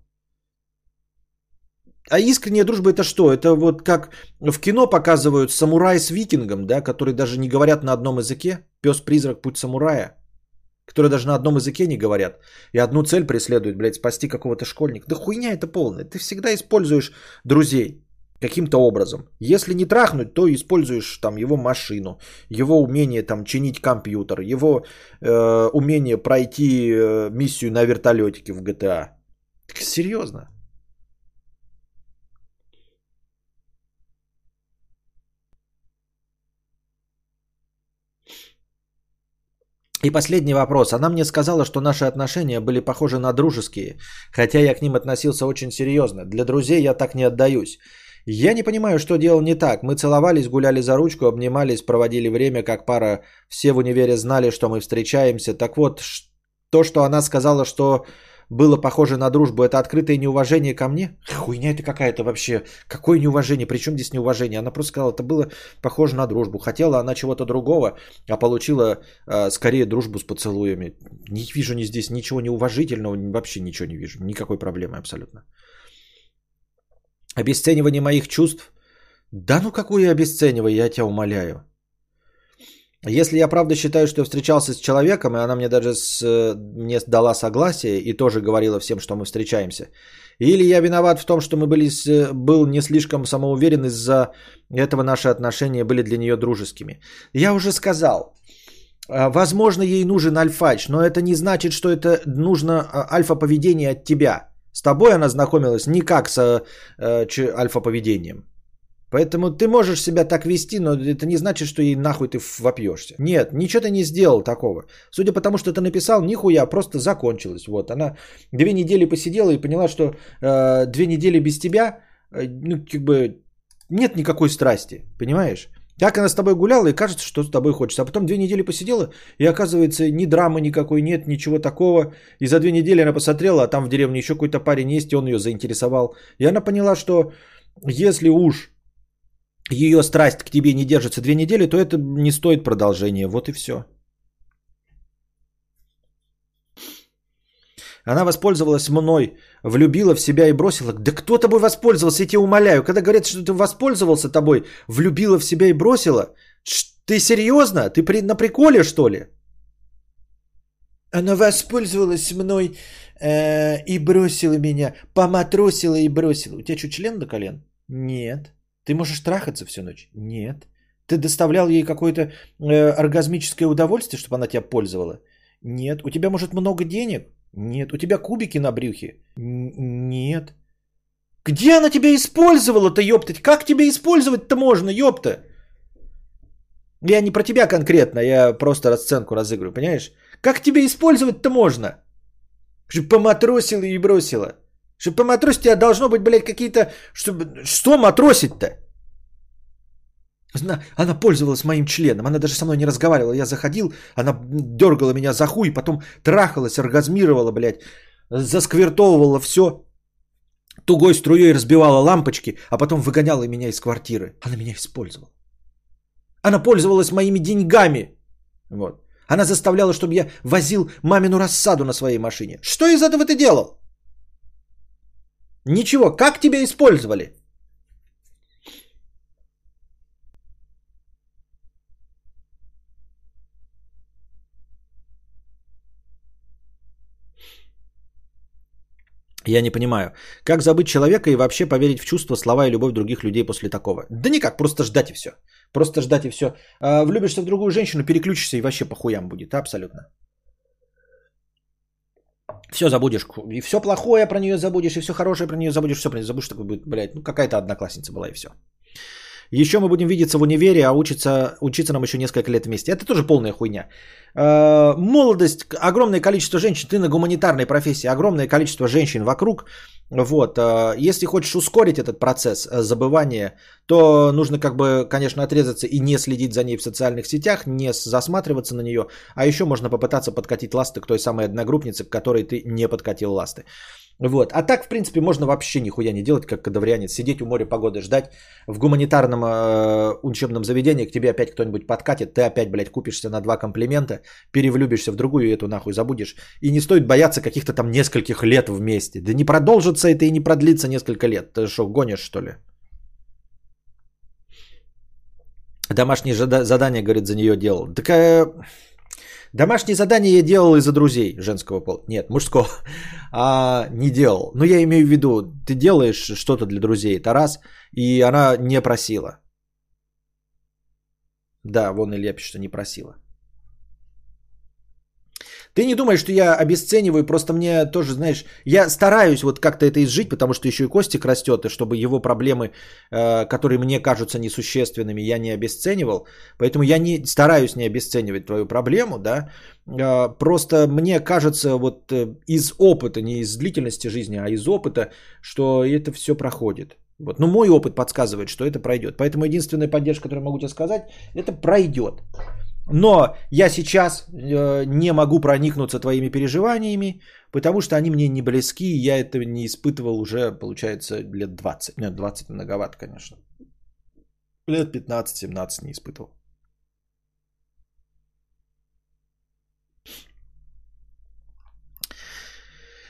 А искренняя дружба это что? Это вот как в кино показывают самурай с викингом, да, которые даже не говорят на одном языке. Пес-призрак, путь самурая. Которые даже на одном языке не говорят. И одну цель преследуют, блядь, спасти какого-то школьника. Да хуйня это полная. Ты всегда используешь друзей каким-то образом. Если не трахнуть, то используешь там его машину, его умение там чинить компьютер, его э, умение пройти э, миссию на вертолетике в GTA. Так, серьезно? И последний вопрос. Она мне сказала, что наши отношения были похожи на дружеские, хотя я к ним относился очень серьезно. Для друзей я так не отдаюсь. Я не понимаю, что делал не так. Мы целовались, гуляли за ручку, обнимались, проводили время как пара. Все в универе знали, что мы встречаемся. Так вот, то, что она сказала, что было похоже на дружбу, это открытое неуважение ко мне? Хуйня это какая-то вообще. Какое неуважение? Причем здесь неуважение? Она просто сказала, это было похоже на дружбу. Хотела она чего-то другого, а получила э, скорее дружбу с поцелуями. Не вижу ни здесь ничего неуважительного, вообще ничего не вижу. Никакой проблемы абсолютно. Обесценивание моих чувств? Да ну какое обесценивание, я тебя умоляю. Если я правда считаю, что я встречался с человеком, и она мне даже с, мне дала согласие и тоже говорила всем, что мы встречаемся, или я виноват в том, что мы были, был не слишком самоуверен, из-за этого наши отношения были для нее дружескими. Я уже сказал, а, возможно, ей нужен альфач, но это не значит, что это нужно альфа-поведение от тебя. С тобой она знакомилась не как с э, альфа-поведением. Поэтому ты можешь себя так вести, но это не значит, что ей нахуй ты вопьешься. Нет, ничего ты не сделал такого. Судя по тому, что ты написал, нихуя, просто закончилось. Вот, она две недели посидела и поняла, что э, две недели без тебя, э, ну, как бы, нет никакой страсти, понимаешь? Так она с тобой гуляла и кажется, что с тобой хочется. А потом две недели посидела, и оказывается, ни драмы никакой нет, ничего такого. И за две недели она посмотрела, а там в деревне еще какой-то парень есть, и он ее заинтересовал. И она поняла, что если уж ее страсть к тебе не держится две недели, то это не стоит продолжения. Вот и все. Она воспользовалась мной, влюбила в себя и бросила. Да кто тобой воспользовался, я тебя умоляю. Когда говорят, что ты воспользовался тобой, влюбила в себя и бросила, ты серьезно? Ты при, на приколе, что ли? Она воспользовалась мной э, и бросила меня. Поматросила и бросила. У тебя что, член до колен? Нет. Ты можешь трахаться всю ночь? Нет. Ты доставлял ей какое-то э, оргазмическое удовольствие, чтобы она тебя пользовала? Нет. У тебя, может, много денег? Нет. У тебя кубики на брюхе? Нет. Где она тебя использовала-то, ёптать? Как тебя использовать-то можно, ёпта? Я не про тебя конкретно, я просто расценку разыгрываю, понимаешь? Как тебя использовать-то можно? Поматросила и бросила. Чтобы поматросить, тебя должно быть, блядь, какие-то... Чтобы... Что матросить-то? Она, она пользовалась моим членом, она даже со мной не разговаривала. Я заходил, она дергала меня за хуй, потом трахалась, оргазмировала, блядь, засквертовывала все, тугой струей разбивала лампочки, а потом выгоняла меня из квартиры. Она меня использовала. Она пользовалась моими деньгами. Вот. Она заставляла, чтобы я возил мамину рассаду на своей машине. Что из этого ты делал? Ничего. Как тебя использовали? Я не понимаю, как забыть человека и вообще поверить в чувства, слова и любовь других людей после такого? Да никак, просто ждать и все. Просто ждать и все. А, влюбишься в другую женщину, переключишься и вообще по хуям будет, абсолютно. Все забудешь, и все плохое про нее забудешь, и все хорошее про нее забудешь, все про нее забудешь, такой будет, блядь, ну какая-то одноклассница была и все. Еще мы будем видеться в универе, а учиться, учиться нам еще несколько лет вместе. Это тоже полная хуйня. Э, молодость, огромное количество женщин, ты на гуманитарной профессии, огромное количество женщин вокруг. Вот, э, если хочешь ускорить этот процесс э, забывания, то нужно как бы, конечно, отрезаться и не следить за ней в социальных сетях, не засматриваться на нее, а еще можно попытаться подкатить ласты к той самой одногруппнице, к которой ты не подкатил ласты. Вот. А так, в принципе, можно вообще нихуя не делать, как кадаврианец. Сидеть у моря погоды ждать. В гуманитарном э, учебном заведении к тебе опять кто-нибудь подкатит. Ты опять, блядь, купишься на два комплимента, перевлюбишься в другую и эту нахуй забудешь. И не стоит бояться каких-то там нескольких лет вместе. Да не продолжится это и не продлится несколько лет. Ты что, гонишь, что ли? Домашние задания, говорит, за нее делал. Так э, домашние задания я делал из-за друзей женского пола. Нет, мужского. А, не делал. Но я имею в виду, ты делаешь что-то для друзей, это и она не просила. Да, вон Илья пишет, что не просила. Ты не думаешь, что я обесцениваю, просто мне тоже, знаешь, я стараюсь вот как-то это изжить, потому что еще и Костик растет, и чтобы его проблемы, э, которые мне кажутся несущественными, я не обесценивал. Поэтому я не стараюсь не обесценивать твою проблему, да. Э, просто мне кажется вот э, из опыта, не из длительности жизни, а из опыта, что это все проходит. Вот. Но мой опыт подсказывает, что это пройдет. Поэтому единственная поддержка, которую могу тебе сказать, это пройдет. Но я сейчас э, не могу проникнуться твоими переживаниями, потому что они мне не близки, и я это не испытывал уже, получается, лет 20. Нет, 20 многовато, конечно. Лет 15-17 не испытывал.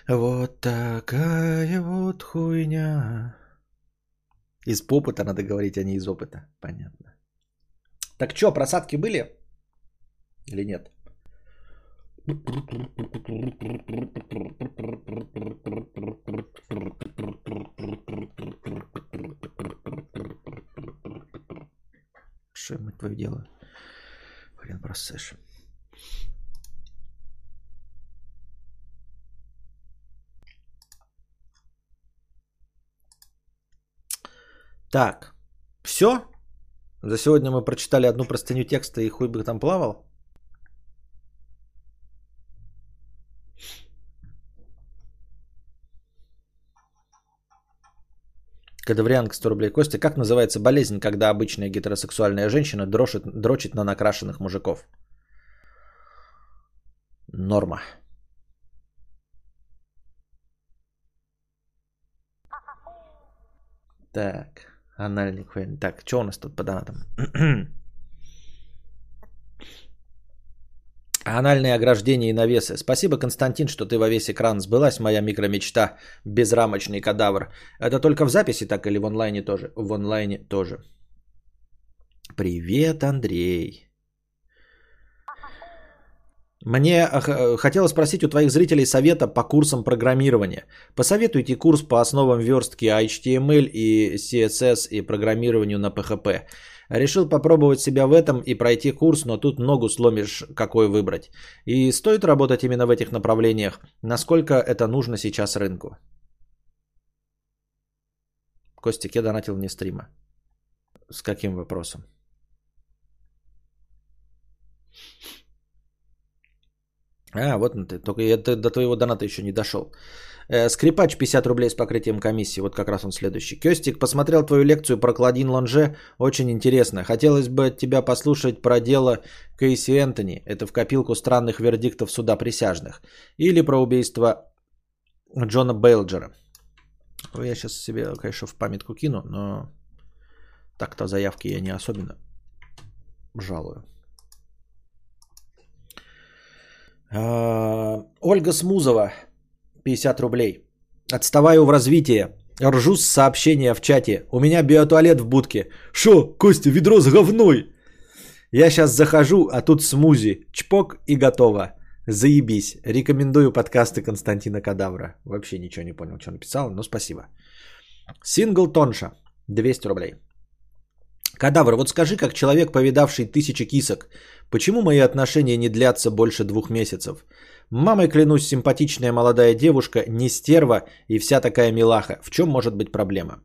Вот такая вот хуйня. Из опыта надо говорить, а не из опыта. Понятно. Так что, просадки были? Или нет? Что мы твое дело? Хрен просышь. Так, все? За сегодня мы прочитали одну простыню текста и хуй бы там плавал? Кадаврианка 100 рублей. Костя, как называется болезнь, когда обычная гетеросексуальная женщина дрочит, дрочит на накрашенных мужиков? Норма. Так, анальник. Так, что у нас тут по донатам? Анальные ограждения и навесы. Спасибо, Константин, что ты во весь экран. Сбылась моя микромечта. Безрамочный кадавр. Это только в записи так или в онлайне тоже? В онлайне тоже. Привет, Андрей. Мне хотелось спросить у твоих зрителей совета по курсам программирования. Посоветуйте курс по основам верстки HTML и CSS и программированию на PHP. Решил попробовать себя в этом и пройти курс, но тут ногу сломишь, какой выбрать. И стоит работать именно в этих направлениях. Насколько это нужно сейчас рынку? Костик, я донатил вне стрима. С каким вопросом? А, вот ты. Только я до твоего доната еще не дошел. Э, скрипач 50 рублей с покрытием комиссии. Вот как раз он следующий. Кестик, посмотрел твою лекцию про Клодин Лонже. Очень интересно. Хотелось бы тебя послушать про дело Кейси Энтони. Это в копилку странных вердиктов суда присяжных. Или про убийство Джона Бейлджера. Я сейчас себе, конечно, в памятку кину, но так-то заявки я не особенно жалую. А, Ольга Смузова, 50 рублей. Отставаю в развитии. Ржу с сообщения в чате. У меня биотуалет в будке. Шо, Костя, ведро с говной? Я сейчас захожу, а тут смузи. Чпок и готово. Заебись. Рекомендую подкасты Константина Кадавра. Вообще ничего не понял, что написал, но спасибо. Сингл Тонша. 200 рублей. Кадавр, вот скажи, как человек, повидавший тысячи кисок, почему мои отношения не длятся больше двух месяцев? Мамой клянусь, симпатичная молодая девушка, не стерва и вся такая милаха. В чем может быть проблема?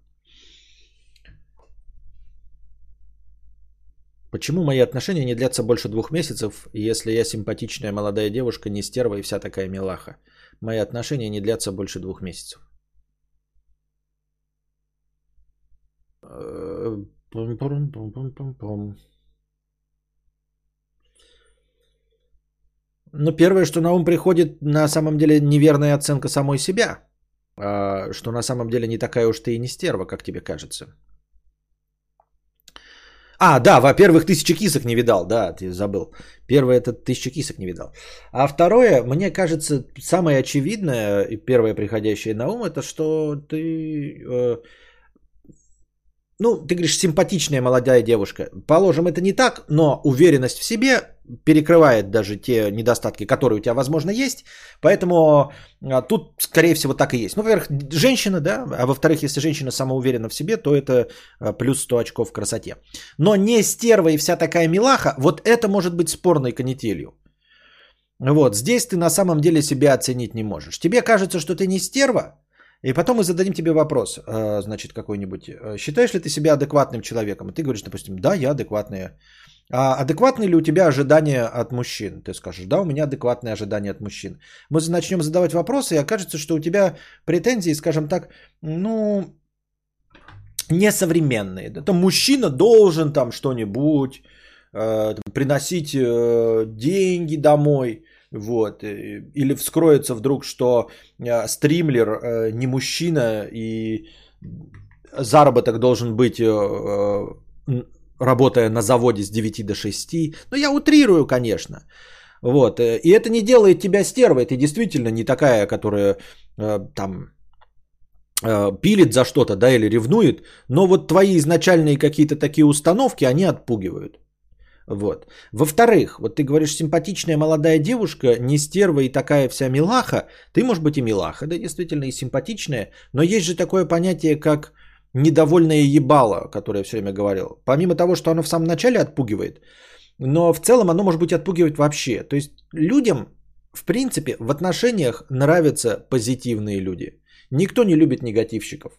Почему мои отношения не длятся больше двух месяцев, если я симпатичная молодая девушка, не стерва и вся такая милаха? Мои отношения не длятся больше двух месяцев. Пум-пум-пум-пум-пум. Ну, первое, что на ум приходит, на самом деле неверная оценка самой себя. а, что на самом деле не такая уж ты и не стерва, как тебе кажется. А, да, во-первых, тысячи кисок не видал, да, ты забыл. Первое это тысячи кисок не видал. А второе, мне кажется, самое очевидное и первое приходящее на ум, это что ты э, ну, ты говоришь, симпатичная молодая девушка. Положим, это не так, но уверенность в себе перекрывает даже те недостатки, которые у тебя, возможно, есть. Поэтому а, тут, скорее всего, так и есть. Ну, во-первых, женщина, да, а во-вторых, если женщина самоуверена в себе, то это а, плюс 100 очков в красоте. Но не стерва и вся такая милаха, вот это может быть спорной канителью. Вот, здесь ты на самом деле себя оценить не можешь. Тебе кажется, что ты не стерва, и потом мы зададим тебе вопрос, э, значит, какой-нибудь. Э, считаешь ли ты себя адекватным человеком? И ты говоришь, допустим, да, я адекватная. А адекватны ли у тебя ожидания от мужчин? Ты скажешь, да, у меня адекватные ожидания от мужчин. Мы начнем задавать вопросы, и окажется, что у тебя претензии, скажем так, ну, несовременные. Там мужчина должен там что-нибудь э, приносить э, деньги домой, вот. Э, или вскроется вдруг, что э, стримлер э, не мужчина и заработок должен быть, работая на заводе с 9 до 6. Ну, я утрирую, конечно. Вот. И это не делает тебя стервой. Ты действительно не такая, которая там пилит за что-то, да, или ревнует, но вот твои изначальные какие-то такие установки, они отпугивают. Вот. Во-вторых, вот ты говоришь, симпатичная молодая девушка, не стерва и такая вся милаха. Ты, может быть, и милаха, да, действительно, и симпатичная. Но есть же такое понятие, как недовольное ебало, которое я все время говорил. Помимо того, что оно в самом начале отпугивает, но в целом оно может быть отпугивать вообще. То есть людям, в принципе, в отношениях нравятся позитивные люди. Никто не любит негативщиков.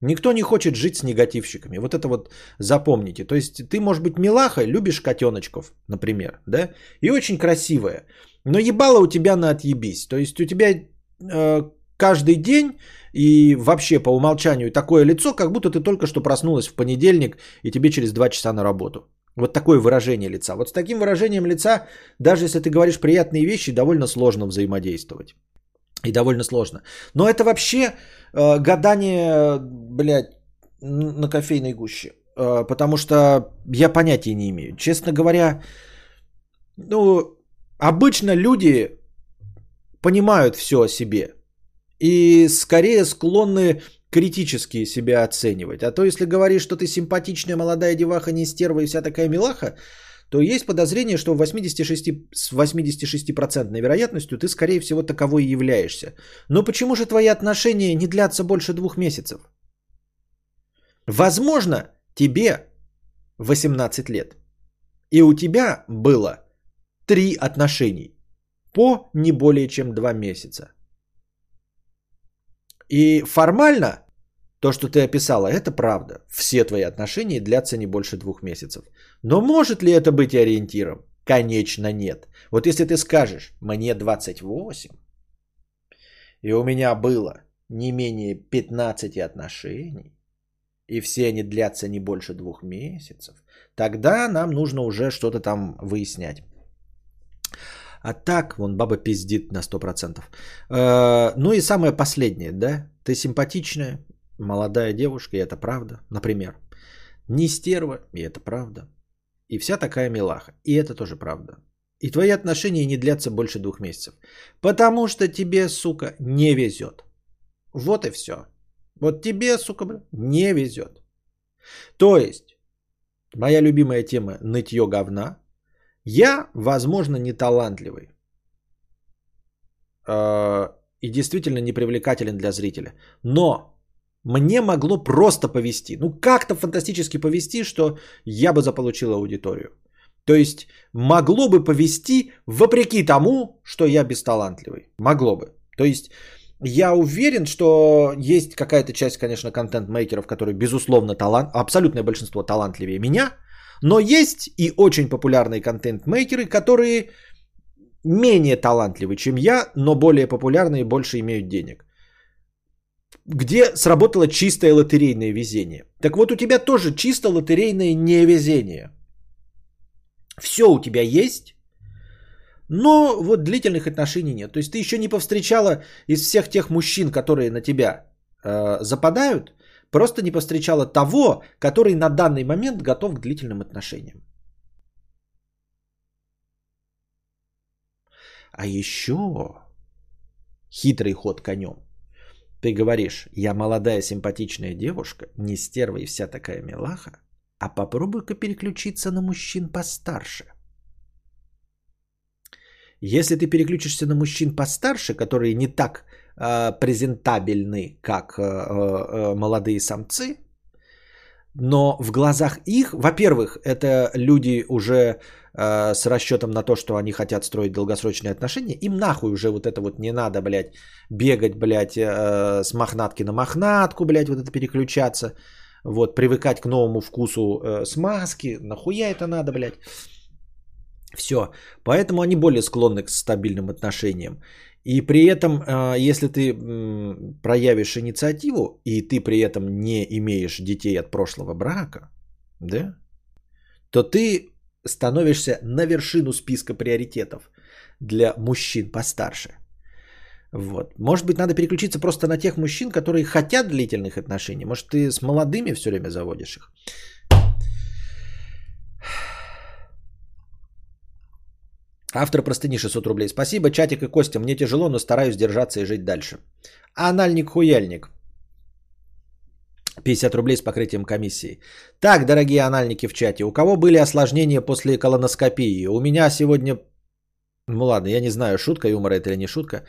Никто не хочет жить с негативщиками. Вот это вот запомните. То есть ты, может быть, милаха, любишь котеночков, например, да, и очень красивая. Но ебало у тебя на отъебись. То есть у тебя э, каждый день и вообще по умолчанию такое лицо, как будто ты только что проснулась в понедельник и тебе через два часа на работу. Вот такое выражение лица. Вот с таким выражением лица, даже если ты говоришь приятные вещи, довольно сложно взаимодействовать. И довольно сложно. Но это вообще э, гадание, блядь, на кофейной гуще. Э, потому что я понятия не имею. Честно говоря, ну, обычно люди понимают все о себе. И скорее склонны критически себя оценивать. А то, если говоришь, что ты симпатичная молодая деваха, не стерва и вся такая милаха, то есть подозрение, что 86, с 86% вероятностью ты, скорее всего, таковой являешься. Но почему же твои отношения не длятся больше двух месяцев? Возможно, тебе 18 лет. И у тебя было три отношений по не более чем два месяца. И формально то, что ты описала, это правда. Все твои отношения длятся не больше двух месяцев. Но может ли это быть ориентиром? Конечно нет. Вот если ты скажешь, мне 28, и у меня было не менее 15 отношений, и все они длятся не больше двух месяцев, тогда нам нужно уже что-то там выяснять. А так, вон баба пиздит на 100%. Э, ну и самое последнее, да? Ты симпатичная, молодая девушка, и это правда, например. Не стерва, и это правда. И вся такая милаха, и это тоже правда. И твои отношения не длятся больше двух месяцев. Потому что тебе, сука, не везет. Вот и все. Вот тебе, сука, не везет. То есть, моя любимая тема нытье говна. Я, возможно, не талантливый. Э, и действительно непривлекателен для зрителя. Но мне могло просто повести. Ну, как-то фантастически повести, что я бы заполучил аудиторию. То есть могло бы повести вопреки тому, что я бесталантливый. Могло бы. То есть я уверен, что есть какая-то часть, конечно, контент-мейкеров, которые, безусловно, талант, абсолютное большинство талантливее меня, но есть и очень популярные контент-мейкеры, которые менее талантливы, чем я, но более популярны и больше имеют денег где сработало чистое лотерейное везение. Так вот, у тебя тоже чисто лотерейное невезение. Все у тебя есть, но вот длительных отношений нет. То есть ты еще не повстречала из всех тех мужчин, которые на тебя э, западают, просто не повстречала того, который на данный момент готов к длительным отношениям. А еще хитрый ход конем. Ты говоришь, я молодая симпатичная девушка, не стерва и вся такая милаха, а попробуй-ка переключиться на мужчин постарше. Если ты переключишься на мужчин постарше, которые не так презентабельны, как э, э, молодые самцы, но в глазах их, во-первых, это люди уже э, с расчетом на то, что они хотят строить долгосрочные отношения, им нахуй уже вот это вот не надо, блядь, бегать, блядь, э, с мохнатки на мохнатку, блядь, вот это переключаться, вот, привыкать к новому вкусу э, смазки, нахуя это надо, блядь. Все. Поэтому они более склонны к стабильным отношениям. И при этом, э, если ты проявишь инициативу, и ты при этом не имеешь детей от прошлого брака, да, то ты становишься на вершину списка приоритетов для мужчин постарше. Вот. Может быть, надо переключиться просто на тех мужчин, которые хотят длительных отношений. Может, ты с молодыми все время заводишь их. Автор простыни 600 рублей. Спасибо, чатик и Костя. Мне тяжело, но стараюсь держаться и жить дальше. Анальник-хуяльник. 50 рублей с покрытием комиссии. Так, дорогие анальники в чате, у кого были осложнения после колоноскопии? У меня сегодня... Ну ладно, я не знаю, шутка юмора это или не шутка.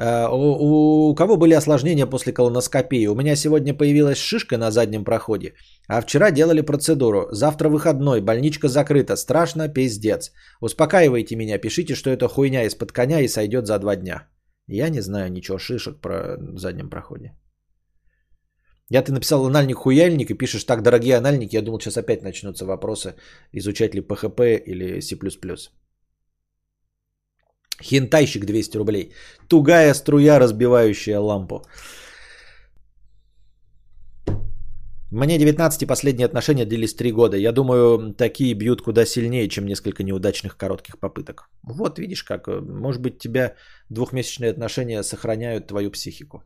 Э, у, кого были осложнения после колоноскопии? У меня сегодня появилась шишка на заднем проходе, а вчера делали процедуру. Завтра выходной, больничка закрыта, страшно, пиздец. Успокаивайте меня, пишите, что это хуйня из-под коня и сойдет за два дня. Я не знаю ничего шишек про заднем проходе. Я ты написал анальник-хуяльник и пишешь так, дорогие анальники, я думал, сейчас опять начнутся вопросы, изучать ли PHP или C++. Хентайщик 200 рублей. Тугая струя, разбивающая лампу. Мне 19 и последние отношения длились 3 года. Я думаю, такие бьют куда сильнее, чем несколько неудачных коротких попыток. Вот видишь как. Может быть, тебя двухмесячные отношения сохраняют твою психику.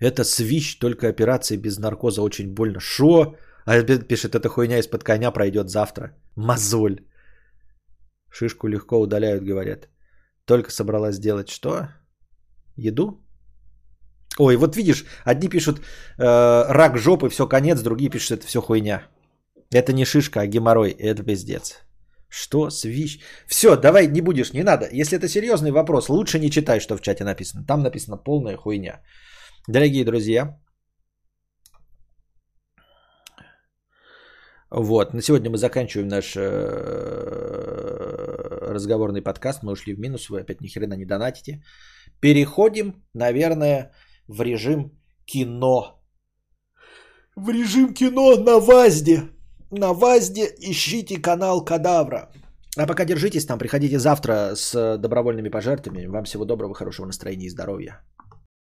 Это свищ, только операции без наркоза очень больно. Шо? А пишет, эта хуйня из-под коня пройдет завтра. Мозоль. Шишку легко удаляют, говорят. Только собралась сделать что? Еду? Ой, вот видишь, одни пишут э, рак жопы, все конец, другие пишут, это все хуйня. Это не шишка, а геморрой, это пиздец. Что? Свищ? Все, давай не будешь, не надо. Если это серьезный вопрос, лучше не читай, что в чате написано. Там написано полная хуйня. Дорогие друзья, Вот, на сегодня мы заканчиваем наш э, разговорный подкаст. Мы ушли в минус, вы опять ни хрена не донатите. Переходим, наверное, в режим кино. В режим кино на ВАЗДе. На ВАЗДе ищите канал Кадавра. А пока держитесь там, приходите завтра с добровольными пожертвованиями. Вам всего доброго, хорошего настроения и здоровья.